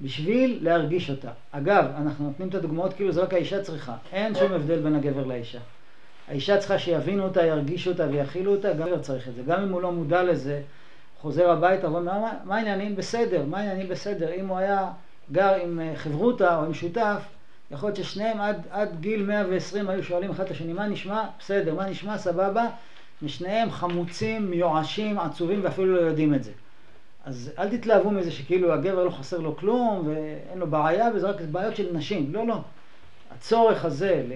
בשביל להרגיש אותה. אגב, אנחנו נותנים את הדוגמאות כאילו זה רק האישה צריכה, אין שום הבדל בין הגבר לאישה. האישה צריכה שיבינו אותה, ירגישו אותה ויכילו אותה, גם גבר צריך את זה. גם אם הוא לא מודע לזה, חוזר הביתה ואומר, מה העניינים בסדר? מה העניינים בסדר? אם הוא היה גר עם אה, חברותה או עם שותף, יכול להיות ששניהם עד, עד גיל 120 היו שואלים אחד את השני, מה נשמע? בסדר, מה נשמע? סבבה? ושניהם חמוצים, מיואשים, עצובים ואפילו לא יודעים את זה. אז אל תתלהבו מזה שכאילו הגבר לא חסר לו כלום ואין לו בעיה וזה רק בעיות של נשים. לא, לא. הצורך הזה ל...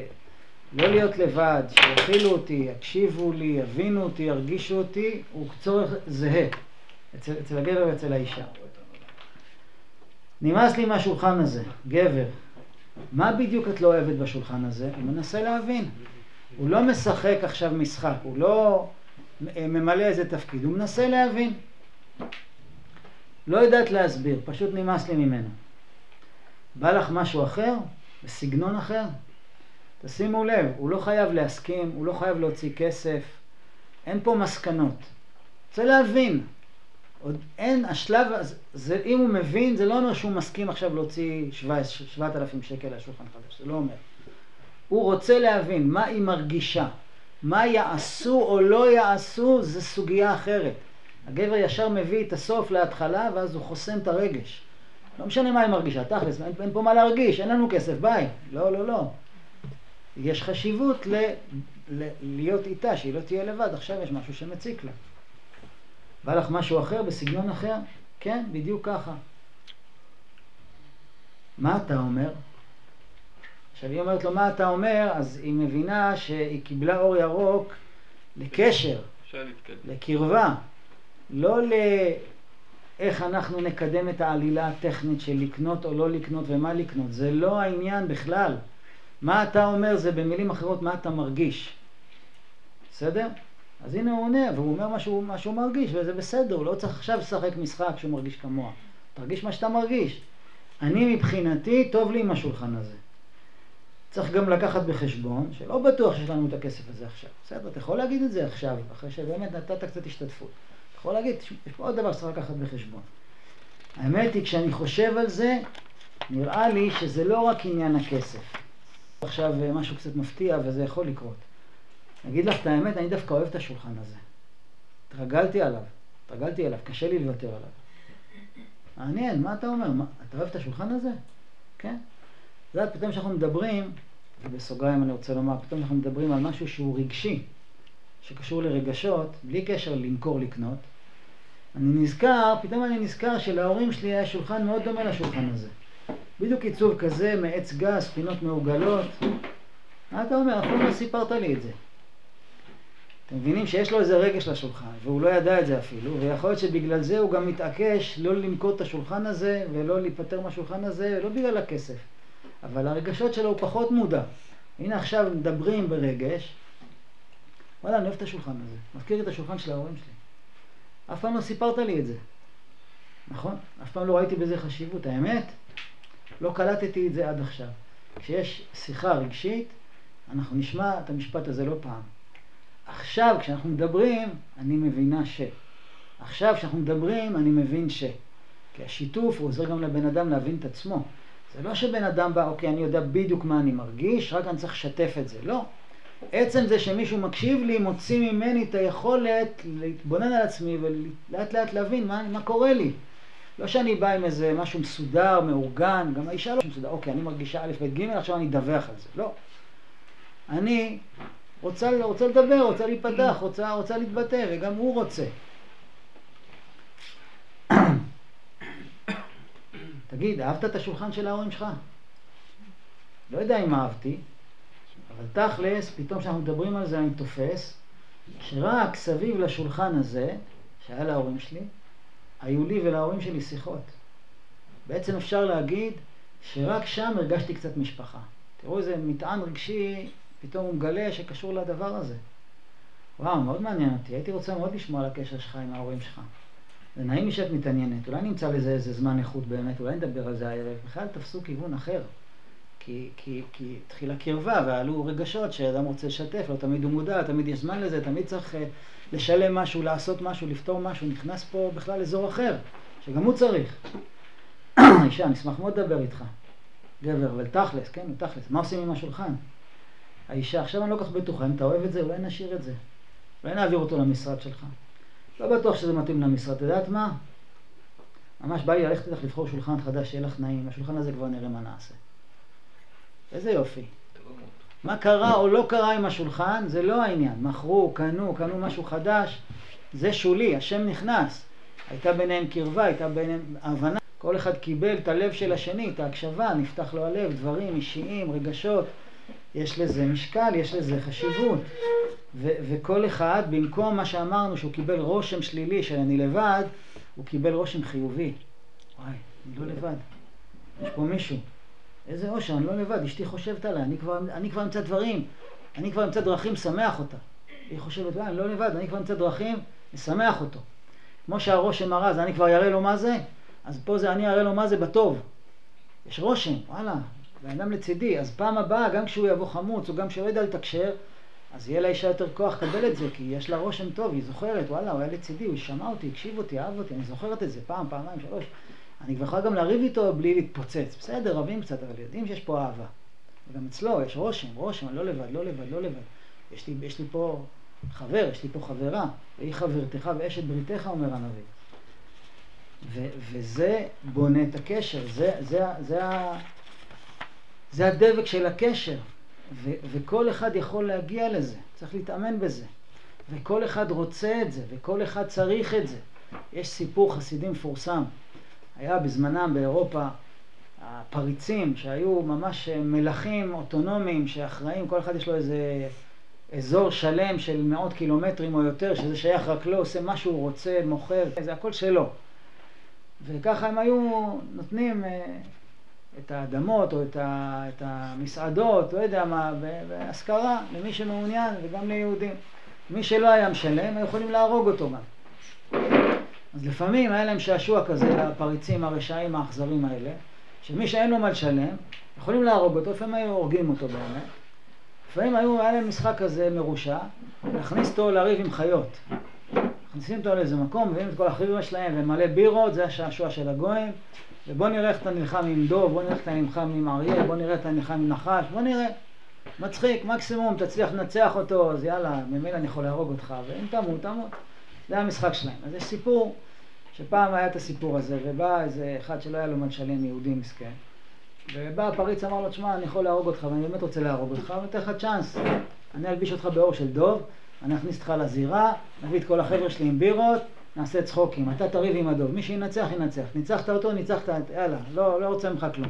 לא להיות לבד, שיכילו אותי, יקשיבו לי, יבינו אותי, ירגישו אותי, הוא צורך זהה אצל, אצל הגבר ואצל האישה. נמאס לי מהשולחן הזה, גבר. מה בדיוק את לא אוהבת בשולחן הזה? הוא מנסה להבין. הוא לא משחק עכשיו משחק, הוא לא ממלא איזה תפקיד, הוא מנסה להבין. לא יודעת להסביר, פשוט נמאס לי ממנו. בא לך משהו אחר? בסגנון אחר? תשימו לב, הוא לא חייב להסכים, הוא לא חייב להוציא כסף, אין פה מסקנות. רוצה להבין. עוד אין, השלב, זה, אם הוא מבין, זה לא אומר שהוא מסכים עכשיו להוציא 7,000 שקל לשולחן חדש, זה לא אומר. הוא רוצה להבין מה היא מרגישה. מה יעשו או לא יעשו, זה סוגיה אחרת. הגבר ישר מביא את הסוף להתחלה, ואז הוא חוסם את הרגש. לא משנה מה היא מרגישה, תכלס, אין, אין פה מה להרגיש, אין לנו כסף, ביי. לא, לא, לא. יש חשיבות ל, ל, להיות איתה, שהיא לא תהיה לבד, עכשיו יש משהו שמציק לה. בא לך משהו אחר בסגנון אחר? כן, בדיוק ככה. מה אתה אומר? עכשיו היא אומרת לו, מה אתה אומר? אז היא מבינה שהיא קיבלה אור ירוק לקשר. לקרבה, לא לאיך אנחנו נקדם את העלילה הטכנית של לקנות או לא לקנות ומה לקנות, זה לא העניין בכלל. מה אתה אומר זה במילים אחרות מה אתה מרגיש. בסדר? אז הנה הוא עונה, והוא אומר מה שהוא, מה שהוא מרגיש, וזה בסדר, הוא לא צריך עכשיו לשחק משחק שהוא מרגיש כמוה. תרגיש מה שאתה מרגיש. אני מבחינתי, טוב לי עם השולחן הזה. צריך גם לקחת בחשבון שלא בטוח שיש לנו את הכסף הזה עכשיו. בסדר, אתה יכול להגיד את זה עכשיו, אחרי שבאמת נתת קצת השתתפות. אתה יכול להגיד, יש פה עוד דבר שצריך לקחת בחשבון. האמת היא, כשאני חושב על זה, נראה לי שזה לא רק עניין הכסף. עכשיו משהו קצת מפתיע וזה יכול לקרות. אגיד לך את האמת, אני דווקא אוהב את השולחן הזה. התרגלתי עליו, התרגלתי אליו, קשה לי לוותר עליו. מעניין, מה אתה אומר? מה, אתה אוהב את השולחן הזה? כן. זה פתאום כשאנחנו מדברים, ובסוגריים אני רוצה לומר, פתאום אנחנו מדברים על משהו שהוא רגשי, שקשור לרגשות, בלי קשר למכור לקנות, אני נזכר, פתאום אני נזכר שלהורים שלי היה שולחן מאוד דומה לשולחן הזה. בדיוק עיצוב כזה, מעץ גס, פינות מעוגלות. מה אתה אומר? אף פעם לא סיפרת לי את זה. אתם מבינים שיש לו איזה רגש לשולחן, והוא לא ידע את זה אפילו, ויכול להיות שבגלל זה הוא גם מתעקש לא למכור את השולחן הזה, ולא להיפטר מהשולחן הזה, לא בגלל הכסף. אבל הרגשות שלו הוא פחות מודע. הנה עכשיו מדברים ברגש, וואלה, אני אוהב את השולחן הזה. מזכיר את השולחן של ההורים שלי. אף פעם לא סיפרת לי את זה. נכון? אף פעם לא ראיתי בזה חשיבות. האמת, לא קלטתי את זה עד עכשיו. כשיש שיחה רגשית, אנחנו נשמע את המשפט הזה לא פעם. עכשיו, כשאנחנו מדברים, אני מבינה ש. עכשיו, כשאנחנו מדברים, אני מבין ש. כי השיתוף הוא עוזר גם לבן אדם להבין את עצמו. זה לא שבן אדם בא, אוקיי, אני יודע בדיוק מה אני מרגיש, רק אני צריך לשתף את זה. לא. עצם זה שמישהו מקשיב לי, מוציא ממני את היכולת להתבונן על עצמי ולאט לאט להבין מה, מה קורה לי. לא שאני בא עם איזה משהו מסודר, מאורגן, גם האישה לא מסודר, אוקיי, אני מרגישה א', ב', ג', עכשיו אני אדווח על זה. לא. אני רוצה, רוצה לדבר, רוצה להיפתח, רוצה, רוצה להתבטא, וגם הוא רוצה. תגיד, אהבת את השולחן של ההורים שלך? לא יודע אם אהבתי, אבל תכלס, פתאום כשאנחנו מדברים על זה אני תופס שרק סביב לשולחן הזה, שהיה להורים שלי, היו לי ולהורים שלי שיחות. בעצם אפשר להגיד שרק שם הרגשתי קצת משפחה. תראו איזה מטען רגשי פתאום הוא מגלה שקשור לדבר הזה. וואו, מאוד מעניין אותי. הייתי רוצה מאוד לשמוע על הקשר שלך עם ההורים שלך. זה נעים לי שאת מתעניינת. אולי נמצא לזה איזה זמן איכות באמת, אולי נדבר על זה הערב. בכלל תפסו כיוון אחר. כי, כי, כי התחילה קרבה ועלו רגשות שאדם רוצה לשתף, לא תמיד הוא מודע, תמיד יש זמן לזה, תמיד צריך uh, לשלם משהו, לעשות משהו, לפתור משהו. נכנס פה בכלל אזור אחר, שגם הוא צריך. [CLEARS THROAT] אישה, אני אשמח מאוד לדבר איתך. גבר, אבל תכלס, כן, תכלס. מה עושים עם השולחן? האישה, עכשיו אני לא כל כך בטוחה, אם אתה אוהב את זה, אולי נשאיר את זה. אולי נעביר אותו למשרד שלך. לא בטוח שזה מתאים למשרד. את יודעת מה? ממש בא לי ללכת איתך לבחור שולחן חדש, שיהיה לך נעים. השולחן הזה כבר נראה מה נעשה. איזה יופי. מה קרה או לא קרה עם השולחן, זה לא העניין. מכרו, קנו, קנו משהו חדש, זה שולי, השם נכנס. הייתה ביניהם קרבה, הייתה ביניהם הבנה. כל אחד קיבל את הלב של השני, את ההקשבה, נפתח לו הלב, דברים אישיים, רגשות. יש לזה משקל, יש לזה חשיבות. ו- וכל אחד, במקום מה שאמרנו שהוא קיבל רושם שלילי של אני לבד, הוא קיבל רושם חיובי. וואי, אני לא לבד. יש פה מישהו. איזה אושר, אני לא לבד, אשתי חושבת עליי, אני כבר, אני כבר אמצא דברים, אני כבר אמצא דרכים לשמח אותה. היא חושבת, וואי, אני לא לבד, אני כבר אמצא דרכים לשמח אותו. כמו שהרושם הרע, זה אני כבר אראה לו מה זה, אז פה זה אני אראה לו מה זה בטוב. יש רושם, וואלה, בן אדם לצידי, אז פעם הבאה, גם כשהוא יבוא חמוץ, או גם כשהוא ידע לתקשר, אז יהיה לאישה יותר כוח לקבל את זה, כי יש לה רושם טוב, היא זוכרת, וואלה, הוא היה לצידי, הוא שמע אותי, הקשיב אותי, אהב אותי, אני זוכרת את זה פעם, פעמיים, שלוש. אני כבר יכולה גם לריב איתו בלי להתפוצץ. בסדר, רבים קצת, אבל יודעים שיש פה אהבה. וגם אצלו יש רושם, רושם, לא לבד, לא לבד, לא לבד. יש לי, יש לי פה חבר, יש לי פה חברה, והיא חברתך ואשת בריתך, אומר הנביא. ו- וזה בונה את הקשר, זה, זה, זה, זה, זה הדבק של הקשר. ו- וכל אחד יכול להגיע לזה, צריך להתאמן בזה. וכל אחד רוצה את זה, וכל אחד צריך את זה. יש סיפור חסידי מפורסם. היה בזמנם באירופה, הפריצים שהיו ממש מלכים אוטונומיים שאחראים, כל אחד יש לו איזה אזור שלם של מאות קילומטרים או יותר, שזה שייך רק לו, עושה מה שהוא רוצה, מוכר, זה הכל שלו. וככה הם היו נותנים אה, את האדמות או את, ה, את המסעדות, לא יודע מה, בהשכרה למי שמעוניין וגם ליהודים. מי שלא היה משלם, היו יכולים להרוג אותו גם. אז לפעמים היה להם שעשוע כזה לפריצים הרשעים האכזרים האלה, שמי שאין לו מה לשלם, יכולים להרוג אותו, לפעמים היו הורגים אותו באמת. לפעמים היו, היה להם משחק כזה מרושע, להכניס אותו לריב עם חיות. מכניסים אותו לאיזה מקום, מביאים את כל החבר'ה שלהם ומלא בירות, זה השעשוע של הגויים, ובוא נראה איך אתה נלחם עם דוב, בוא נראה איך אתה נלחם עם אריה, בוא נראה איך אתה נלחם עם נחש, בוא נראה. מצחיק, מקסימום תצליח לנצח אותו, אז יאללה, ממילא אני יכול להרוג אותך, ואם תמות, תמות. זה המשחק שלהם. אז יש סיפור, שפעם היה את הסיפור הזה, ובא איזה אחד שלא היה לו מה לשלם, יהודי מסכן, ובא הפריץ אמר לו, תשמע, אני יכול להרוג אותך, ואני באמת רוצה להרוג אותך, ואני אתן לך צ'אנס. אני אלביש אותך באור של דוב, אני אכניס אותך לזירה, נביא את כל החבר'ה שלי עם בירות, נעשה צחוקים, אתה תריב עם הדוב, מי שינצח ינצח, ניצחת אותו, ניצחת, יאללה, לא, לא רוצה ממך כלום.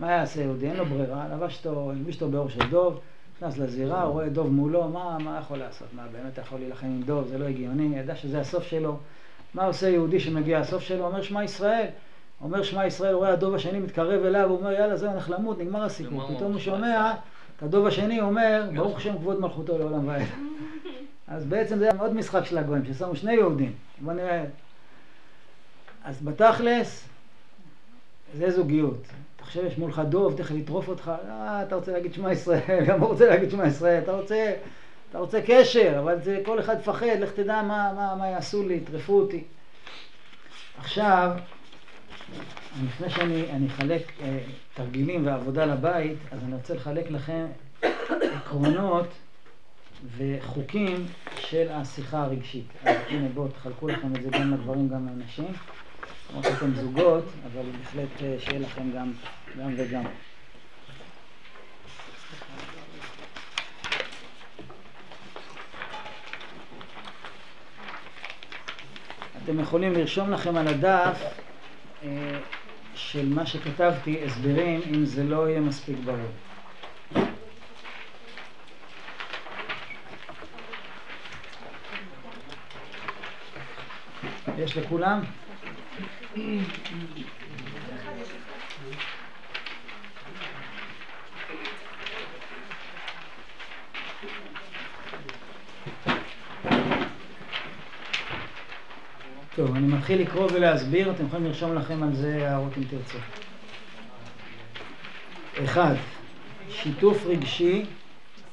מה יעשה יהודי? אין לו ברירה, לבש אותו, הלביש אותו באור של דוב, נכנס לזירה, הוא רואה דוב מולו, מה, מה יכול לעשות? מה, באמת יכול להילחם עם דוב? זה לא הגיוני, ידע שזה הסוף שלו. מה עושה יהודי שמגיע הסוף שלו? אומר שמע ישראל. אומר שמע ישראל, הוא רואה הדוב השני מתקרב אליו, הוא אומר יאללה זהו, הולך למות, נגמר הסיפור. פתאום הוא שומע את הדוב השני אומר, ברוך השם כבוד מלכותו לעולם ועד. אז בעצם זה היה עוד משחק של הגויים, ששמו שני יהודים. בוא נראה. אז בתכלס, זה זוגיות. עכשיו יש מולך דוב, תכף יטרוף אותך, אה, אתה רוצה להגיד שמע ישראל, גם הוא רוצה להגיד שמע ישראל, אתה רוצה, אתה רוצה קשר, אבל זה, כל אחד מפחד, לך תדע מה, מה, מה יעשו לי, יטרפו אותי. עכשיו, לפני שאני אחלק אה, תרגילים ועבודה לבית, אז אני רוצה לחלק לכם עקרונות וחוקים של השיחה הרגשית. אז הנה בואו תחלקו לכם את זה גם לגברים גם לנשים. למרות שאתם זוגות, אבל בהחלט אה, שיהיה לכם גם, גם וגם. אתם יכולים לרשום לכם על הדף אה, של מה שכתבתי הסברים, אם זה לא יהיה מספיק ברור. יש לכולם? טוב, אני מתחיל לקרוא ולהסביר, אתם יכולים לרשום לכם על זה הערות אם תרצו. אחד, שיתוף רגשי,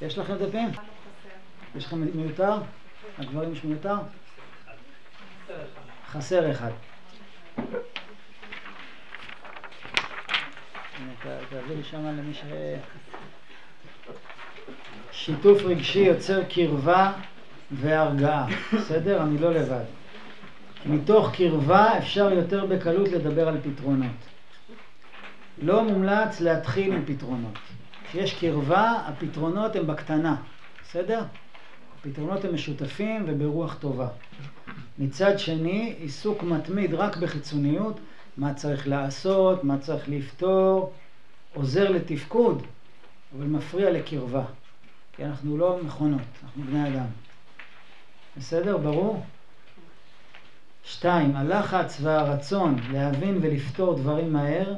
יש לכם דפים? יש לכם מיותר? הגברים יש מיותר? חסר אחד. תעביר שם למי ש... שיתוף רגשי יוצר קרבה והרגעה, בסדר? אני לא לבד. מתוך קרבה אפשר יותר בקלות לדבר על פתרונות. לא מומלץ להתחיל עם פתרונות. כשיש קרבה, הפתרונות הם בקטנה, בסדר? הפתרונות הם משותפים וברוח טובה. מצד שני, עיסוק מתמיד רק בחיצוניות, מה צריך לעשות, מה צריך לפתור, עוזר לתפקוד, אבל מפריע לקרבה. כי אנחנו לא מכונות, אנחנו בני אדם. בסדר? ברור? שתיים, הלחץ והרצון להבין ולפתור דברים מהר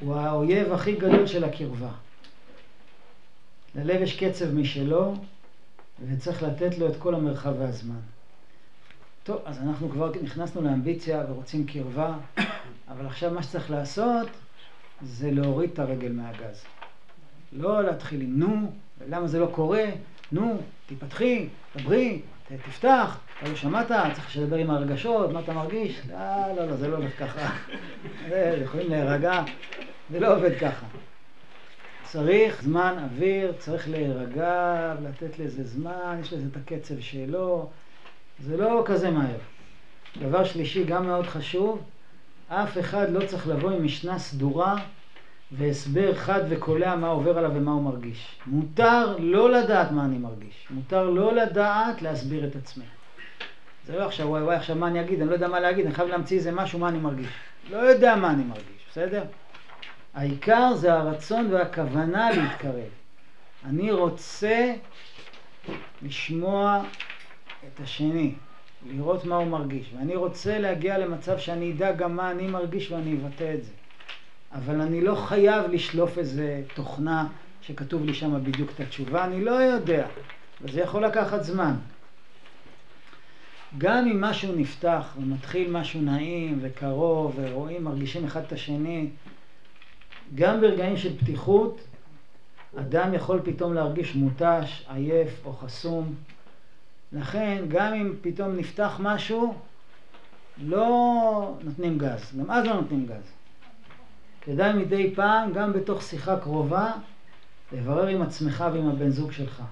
הוא האויב הכי גדול של הקרבה. ללב יש קצב משלו וצריך לתת לו את כל המרחב והזמן. טוב, אז אנחנו כבר נכנסנו לאמביציה ורוצים קרבה, אבל עכשיו מה שצריך לעשות זה להוריד את הרגל מהגז. לא להתחיל עם נו, למה זה לא קורה, נו, תיפתחי, דברי, תפתח, אתה לא שמעת, צריך לדבר עם הרגשות, מה אתה מרגיש? לא, לא, לא, זה לא הולך ככה. יכולים להירגע, זה לא עובד ככה. צריך זמן אוויר, צריך להירגע, לתת לזה זמן, יש לזה את הקצב שלו, זה לא כזה מהר. דבר שלישי, גם מאוד חשוב, אף אחד לא צריך לבוא עם משנה סדורה והסבר חד וקולע מה עובר עליו ומה הוא מרגיש. מותר לא לדעת מה אני מרגיש. מותר לא לדעת להסביר את עצמי. זה לא עכשיו, וואי וואי, עכשיו מה אני אגיד? אני לא יודע מה להגיד, אני חייב להמציא איזה משהו, מה אני מרגיש. לא יודע מה אני מרגיש, בסדר? העיקר זה הרצון והכוונה להתקרב. אני רוצה לשמוע את השני, לראות מה הוא מרגיש, ואני רוצה להגיע למצב שאני אדע גם מה אני מרגיש ואני אבטא את זה. אבל אני לא חייב לשלוף איזה תוכנה שכתוב לי שם בדיוק את התשובה, אני לא יודע, וזה יכול לקחת זמן. גם אם משהו נפתח ומתחיל משהו נעים וקרוב ורואים, מרגישים אחד את השני, גם ברגעים של פתיחות, אדם יכול פתאום להרגיש מותש, עייף או חסום. לכן, גם אם פתאום נפתח משהו, לא נותנים גז. גם אז לא נותנים גז. כדאי מדי פעם, גם בתוך שיחה קרובה, לברר עם עצמך ועם הבן זוג שלך.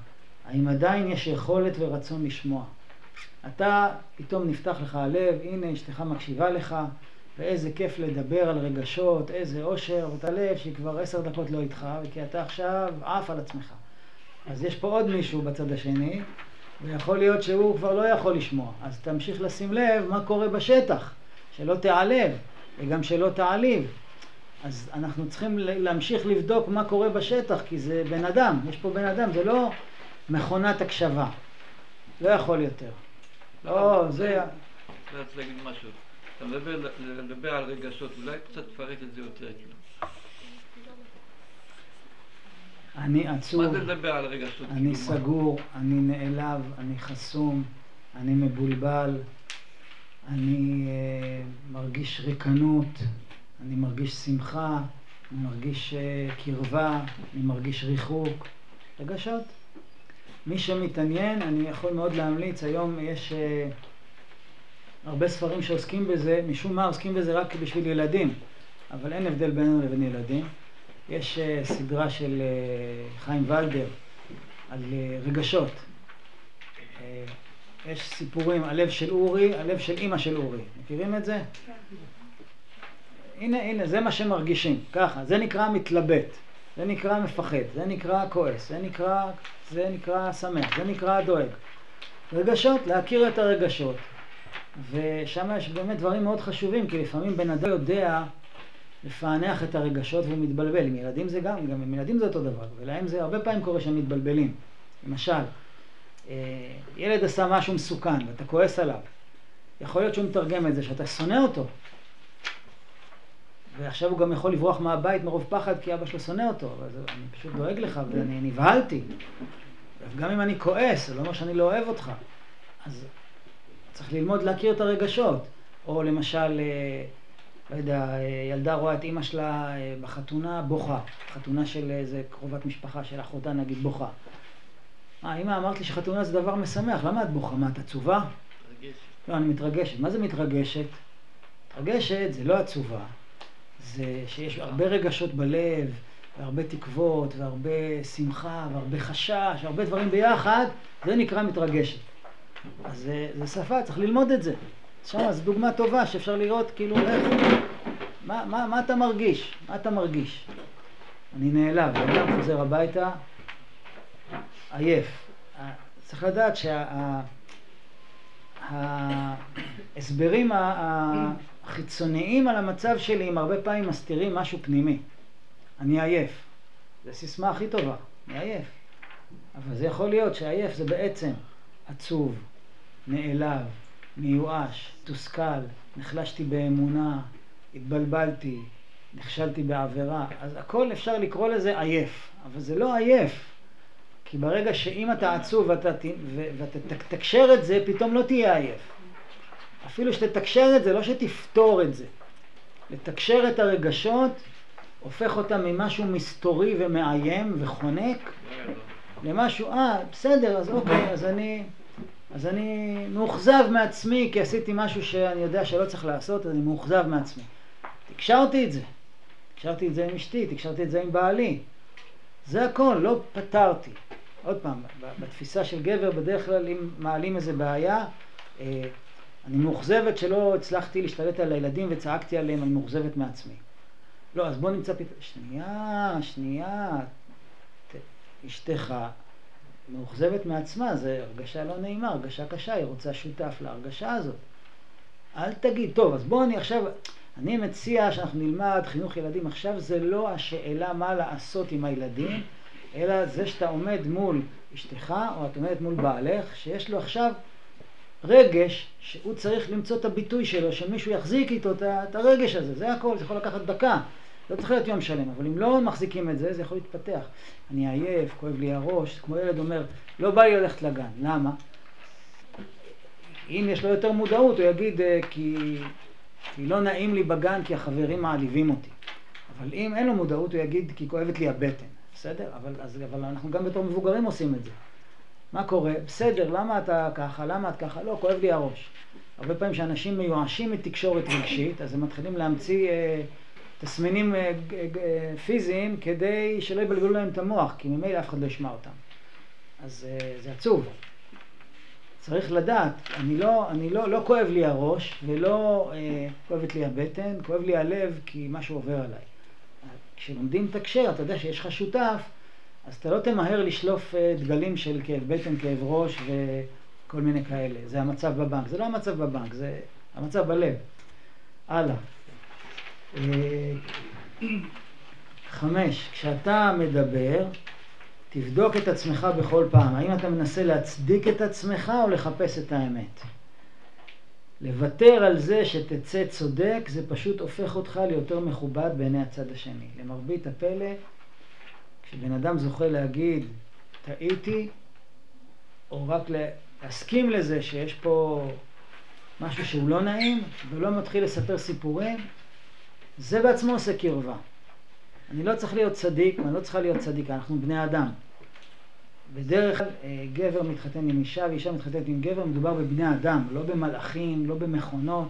האם עדיין יש יכולת ורצון לשמוע. אתה, פתאום נפתח לך הלב, הנה אשתך מקשיבה לך, ואיזה כיף לדבר על רגשות, איזה אושר, ואתה לב שהיא כבר עשר דקות לא איתך, כי אתה עכשיו עף על עצמך. אז יש פה עוד מישהו בצד השני, ויכול להיות שהוא כבר לא יכול לשמוע. אז תמשיך לשים לב מה קורה בשטח, שלא תיעלב, וגם שלא תעליב. אז אנחנו צריכים להמשיך לבדוק מה קורה בשטח, כי זה בן אדם, יש פה בן אדם, זה לא מכונת הקשבה. לא יכול יותר. לא, זה... אני רוצה להגיד משהו. אתה מדבר, על רגשות, אולי קצת תפרט את זה יותר, כאילו. אני עצוב, מה זה לדבר על רגשות? אני כאילו, מה? סגור, אני נעלב, אני חסום, אני מבולבל, אני אה, מרגיש ריקנות, אני מרגיש שמחה, אני מרגיש אה, קרבה, אני מרגיש ריחוק. רגשות. מי שמתעניין, אני יכול מאוד להמליץ, היום יש אה, הרבה ספרים שעוסקים בזה, משום מה עוסקים בזה רק בשביל ילדים, אבל אין הבדל בינינו לבין ילדים. יש אה, סדרה של אה, חיים ולדר על אה, רגשות. יש סיפורים, הלב של אורי, הלב של אימא של אורי. מכירים את זה? הנה, הנה, זה מה שמרגישים, ככה, זה נקרא מתלבט, זה נקרא מפחד, זה נקרא כועס, זה נקרא, זה נקרא שמח, זה נקרא דואג. רגשות, להכיר את הרגשות. ושם יש באמת דברים מאוד חשובים, כי לפעמים בן אדם יודע לפענח את הרגשות והוא מתבלבל. עם ילדים זה גם, גם עם ילדים זה אותו דבר, ולהם זה הרבה פעמים קורה שהם מתבלבלים. למשל, אה, ילד עשה משהו מסוכן ואתה כועס עליו. יכול להיות שהוא מתרגם את זה שאתה שונא אותו. ועכשיו הוא גם יכול לברוח מהבית מרוב פחד כי אבא שלו שונא אותו. אז אני פשוט דואג לך ואני נבהלתי. גם אם אני כועס, זה לא אומר שאני לא אוהב אותך. אז צריך ללמוד להכיר את הרגשות. או למשל, אה, לא יודע, אה, ילדה רואה את אימא שלה אה, בחתונה בוכה. חתונה של איזה קרובת משפחה של אחותה נגיד בוכה. אה, אמא, אמרת לי שחתונה זה דבר משמח, למה את בוכה? מה, את עצובה? רגש. לא, אני מתרגשת. מה זה מתרגשת? מתרגשת זה לא עצובה, זה שיש הרבה רגשות בלב, והרבה תקוות, והרבה שמחה, והרבה חשש, והרבה דברים ביחד, זה נקרא מתרגשת. אז זה, זה שפה, צריך ללמוד את זה. שם זו דוגמה טובה שאפשר לראות כאילו איך, מה, מה, מה אתה מרגיש? מה אתה מרגיש? אני נעלב, אדם חוזר הביתה, עייף. צריך לדעת שההסברים החיצוניים על המצב שלי הם הרבה פעמים מסתירים משהו פנימי. אני עייף. זו הסיסמה הכי טובה, אני עייף. אבל זה יכול להיות שעייף זה בעצם עצוב, נעלב, מיואש, תוסכל, נחלשתי באמונה, התבלבלתי, נכשלתי בעבירה. אז הכל אפשר לקרוא לזה עייף, אבל זה לא עייף. כי ברגע שאם אתה עצוב ואתה, ואתה תקשר את זה, פתאום לא תהיה עייף. אפילו שתתקשר את זה, לא שתפתור את זה. לתקשר את הרגשות הופך אותם ממשהו מסתורי ומאיים וחונק למשהו, אה, בסדר, אז אוקיי, אז אני, אז אני מאוכזב מעצמי כי עשיתי משהו שאני יודע שלא צריך לעשות, אז אני מאוכזב מעצמי. תקשרתי את זה. תקשרתי את זה עם אשתי, תקשרתי את זה עם בעלי. זה הכל, לא פתרתי. עוד פעם, בתפיסה של גבר בדרך כלל אם מעלים איזה בעיה, אה, אני מאוכזבת שלא הצלחתי להשתלט על הילדים וצעקתי עליהם, אני מאוכזבת מעצמי. לא, אז בוא נמצא פתרון. שנייה, שנייה. אשתך מאוכזבת מעצמה, זו הרגשה לא נעימה, הרגשה קשה, היא רוצה שותף להרגשה הזאת. אל תגיד, טוב, אז בוא אני עכשיו, אני מציע שאנחנו נלמד חינוך ילדים. עכשיו זה לא השאלה מה לעשות עם הילדים, אלא זה שאתה עומד מול אשתך, או את עומדת מול בעלך, שיש לו עכשיו רגש שהוא צריך למצוא את הביטוי שלו, שמישהו יחזיק איתו את הרגש הזה, זה הכל, זה יכול לקחת דקה. לא צריך להיות יום שלם, אבל אם לא מחזיקים את זה, זה יכול להתפתח. אני עייף, כואב לי הראש, כמו ילד אומר, לא בא לי ללכת לגן, למה? אם יש לו יותר מודעות, הוא יגיד, אה, כי, כי לא נעים לי בגן, כי החברים מעליבים אותי. אבל אם אין לו מודעות, הוא יגיד, כי כואבת לי הבטן. בסדר? אבל, אז, אבל אנחנו גם בתור מבוגרים עושים את זה. מה קורה? בסדר, למה אתה ככה? למה את ככה? לא, כואב לי הראש. הרבה פעמים כשאנשים מיואשים מתקשורת רגשית, אז הם מתחילים להמציא אה, תסמינים אה, אה, פיזיים כדי שלא יבלבלו להם את המוח, כי ממילא אף אחד לא ישמע אותם. אז אה, זה עצוב. צריך לדעת, אני לא, אני לא, לא כואב לי הראש ולא אה, כואבת לי הבטן, כואב לי הלב כי משהו עובר עליי. כשלומדים לתקשר, אתה יודע שיש לך שותף, אז אתה לא תמהר לשלוף אה, דגלים של כאב בטן, כאב ראש וכל מיני כאלה. זה המצב בבנק. זה לא המצב בבנק, זה המצב בלב. הלאה. אה, חמש, כשאתה מדבר, תבדוק את עצמך בכל פעם. האם אתה מנסה להצדיק את עצמך או לחפש את האמת? לוותר על זה שתצא צודק, זה פשוט הופך אותך ליותר מכובד בעיני הצד השני. למרבית הפלא, כשבן אדם זוכה להגיד, טעיתי, או רק להסכים לזה שיש פה משהו שהוא לא נעים, ולא מתחיל לספר סיפורים, זה בעצמו עושה קרבה. אני לא צריך להיות צדיק, ואני לא צריכה להיות צדיקה, אנחנו בני אדם. בדרך כלל אה, גבר מתחתן עם אישה ואישה מתחתנת עם גבר, מדובר בבני אדם, לא במלאכים, לא במכונות.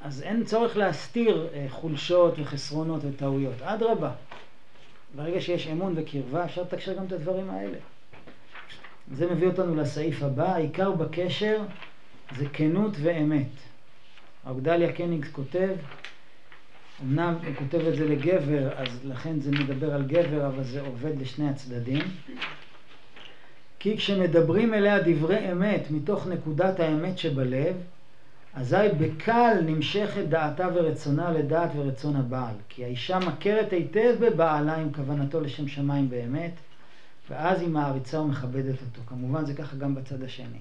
אז אין צורך להסתיר אה, חולשות וחסרונות וטעויות. אדרבה, ברגע שיש אמון וקרבה, אפשר לתקשר גם את הדברים האלה. זה מביא אותנו לסעיף הבא, העיקר בקשר זה כנות ואמת. אוגדליה קניג כותב, אמנם הוא כותב את זה לגבר, אז לכן זה מדבר על גבר, אבל זה עובד לשני הצדדים. כי כשמדברים אליה דברי אמת מתוך נקודת האמת שבלב, אזי בקל נמשכת דעתה ורצונה לדעת ורצון הבעל. כי האישה מכרת היטב בבעלה עם כוונתו לשם שמיים באמת, ואז היא מעריצה ומכבדת אותו. כמובן זה ככה גם בצד השני.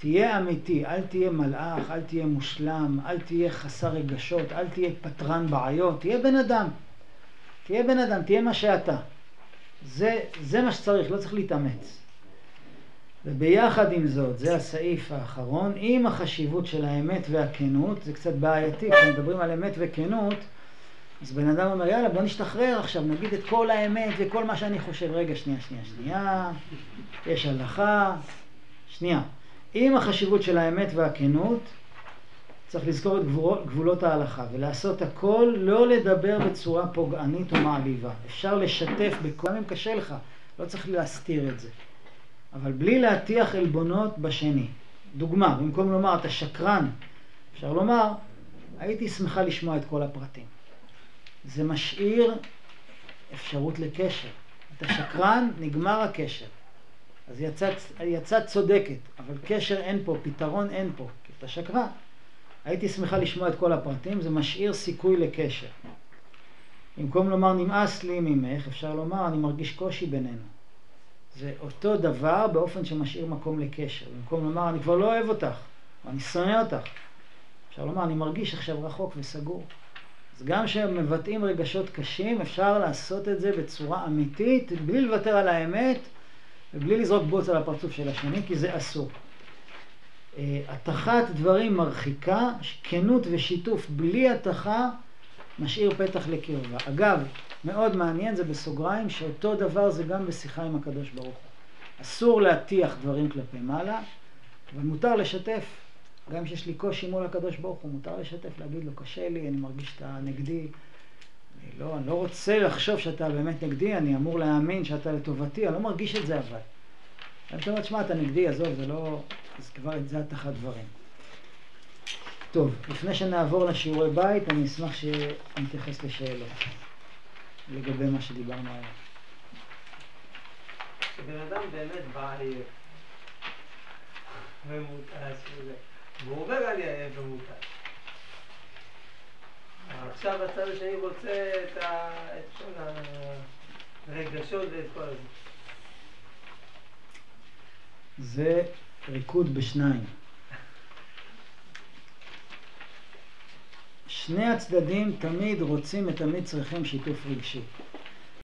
תהיה אמיתי, אל תהיה מלאך, אל תהיה מושלם, אל תהיה חסר רגשות, אל תהיה פטרן בעיות, תהיה בן אדם. תהיה בן אדם, תהיה מה שאתה. זה, זה מה שצריך, לא צריך להתאמץ. וביחד עם זאת, זה הסעיף האחרון, עם החשיבות של האמת והכנות, זה קצת בעייתי, כשמדברים על אמת וכנות, אז בן אדם אומר, יאללה, בוא נשתחרר עכשיו, נגיד את כל האמת וכל מה שאני חושב. רגע, שנייה, שנייה, שנייה, יש הלכה, שנייה. עם החשיבות של האמת והכנות, צריך לזכור את גבולות ההלכה ולעשות הכל, לא לדבר בצורה פוגענית או מעליבה. אפשר לשתף בכל... אם קשה לך, לא צריך להסתיר את זה. אבל בלי להטיח עלבונות בשני. דוגמה, במקום לומר אתה שקרן, אפשר לומר הייתי שמחה לשמוע את כל הפרטים. זה משאיר אפשרות לקשר. אתה שקרן, נגמר הקשר. אז יצאת, יצאת צודקת, אבל קשר אין פה, פתרון אין פה, כי אתה שקרן. הייתי שמחה לשמוע את כל הפרטים, זה משאיר סיכוי לקשר. במקום לומר נמאס לי ממך, אפשר לומר אני מרגיש קושי בינינו. זה אותו דבר באופן שמשאיר מקום לקשר. במקום לומר, אני כבר לא אוהב אותך, או אני שונא אותך. אפשר לומר, אני מרגיש עכשיו רחוק וסגור. אז גם כשמבטאים רגשות קשים, אפשר לעשות את זה בצורה אמיתית, בלי לוותר על האמת, ובלי לזרוק בוץ על הפרצוף של השני, כי זה אסור. אה, התחת דברים מרחיקה, כנות ושיתוף בלי התחה, משאיר פתח לקרבה. אגב, מאוד מעניין, זה בסוגריים, שאותו דבר זה גם בשיחה עם הקדוש ברוך הוא. אסור להטיח דברים כלפי מעלה, אבל מותר לשתף. גם כשיש לי קושי מול הקדוש ברוך הוא, מותר לשתף, להגיד לו, קשה לי, אני מרגיש שאתה נגדי. לא, אני לא רוצה לחשוב שאתה באמת נגדי, אני אמור להאמין שאתה לטובתי, אני לא מרגיש את זה אבל. אני אומר, שמע, אתה נגדי, עזוב, זה לא... אז כבר את זה התחת דברים. טוב, לפני שנעבור לשיעורי בית, אני אשמח שנתייחס לשאלות. לגבי מה שדיברנו היום. כשבן אדם באמת בא עייף ומותש וזה, והוא עובר על עייף ומותש, עכשיו הצד השני רוצה את כל הרגשות ואת כל זה. זה ריקוד בשניים. שני הצדדים תמיד רוצים ותמיד צריכים שיתוף רגשי.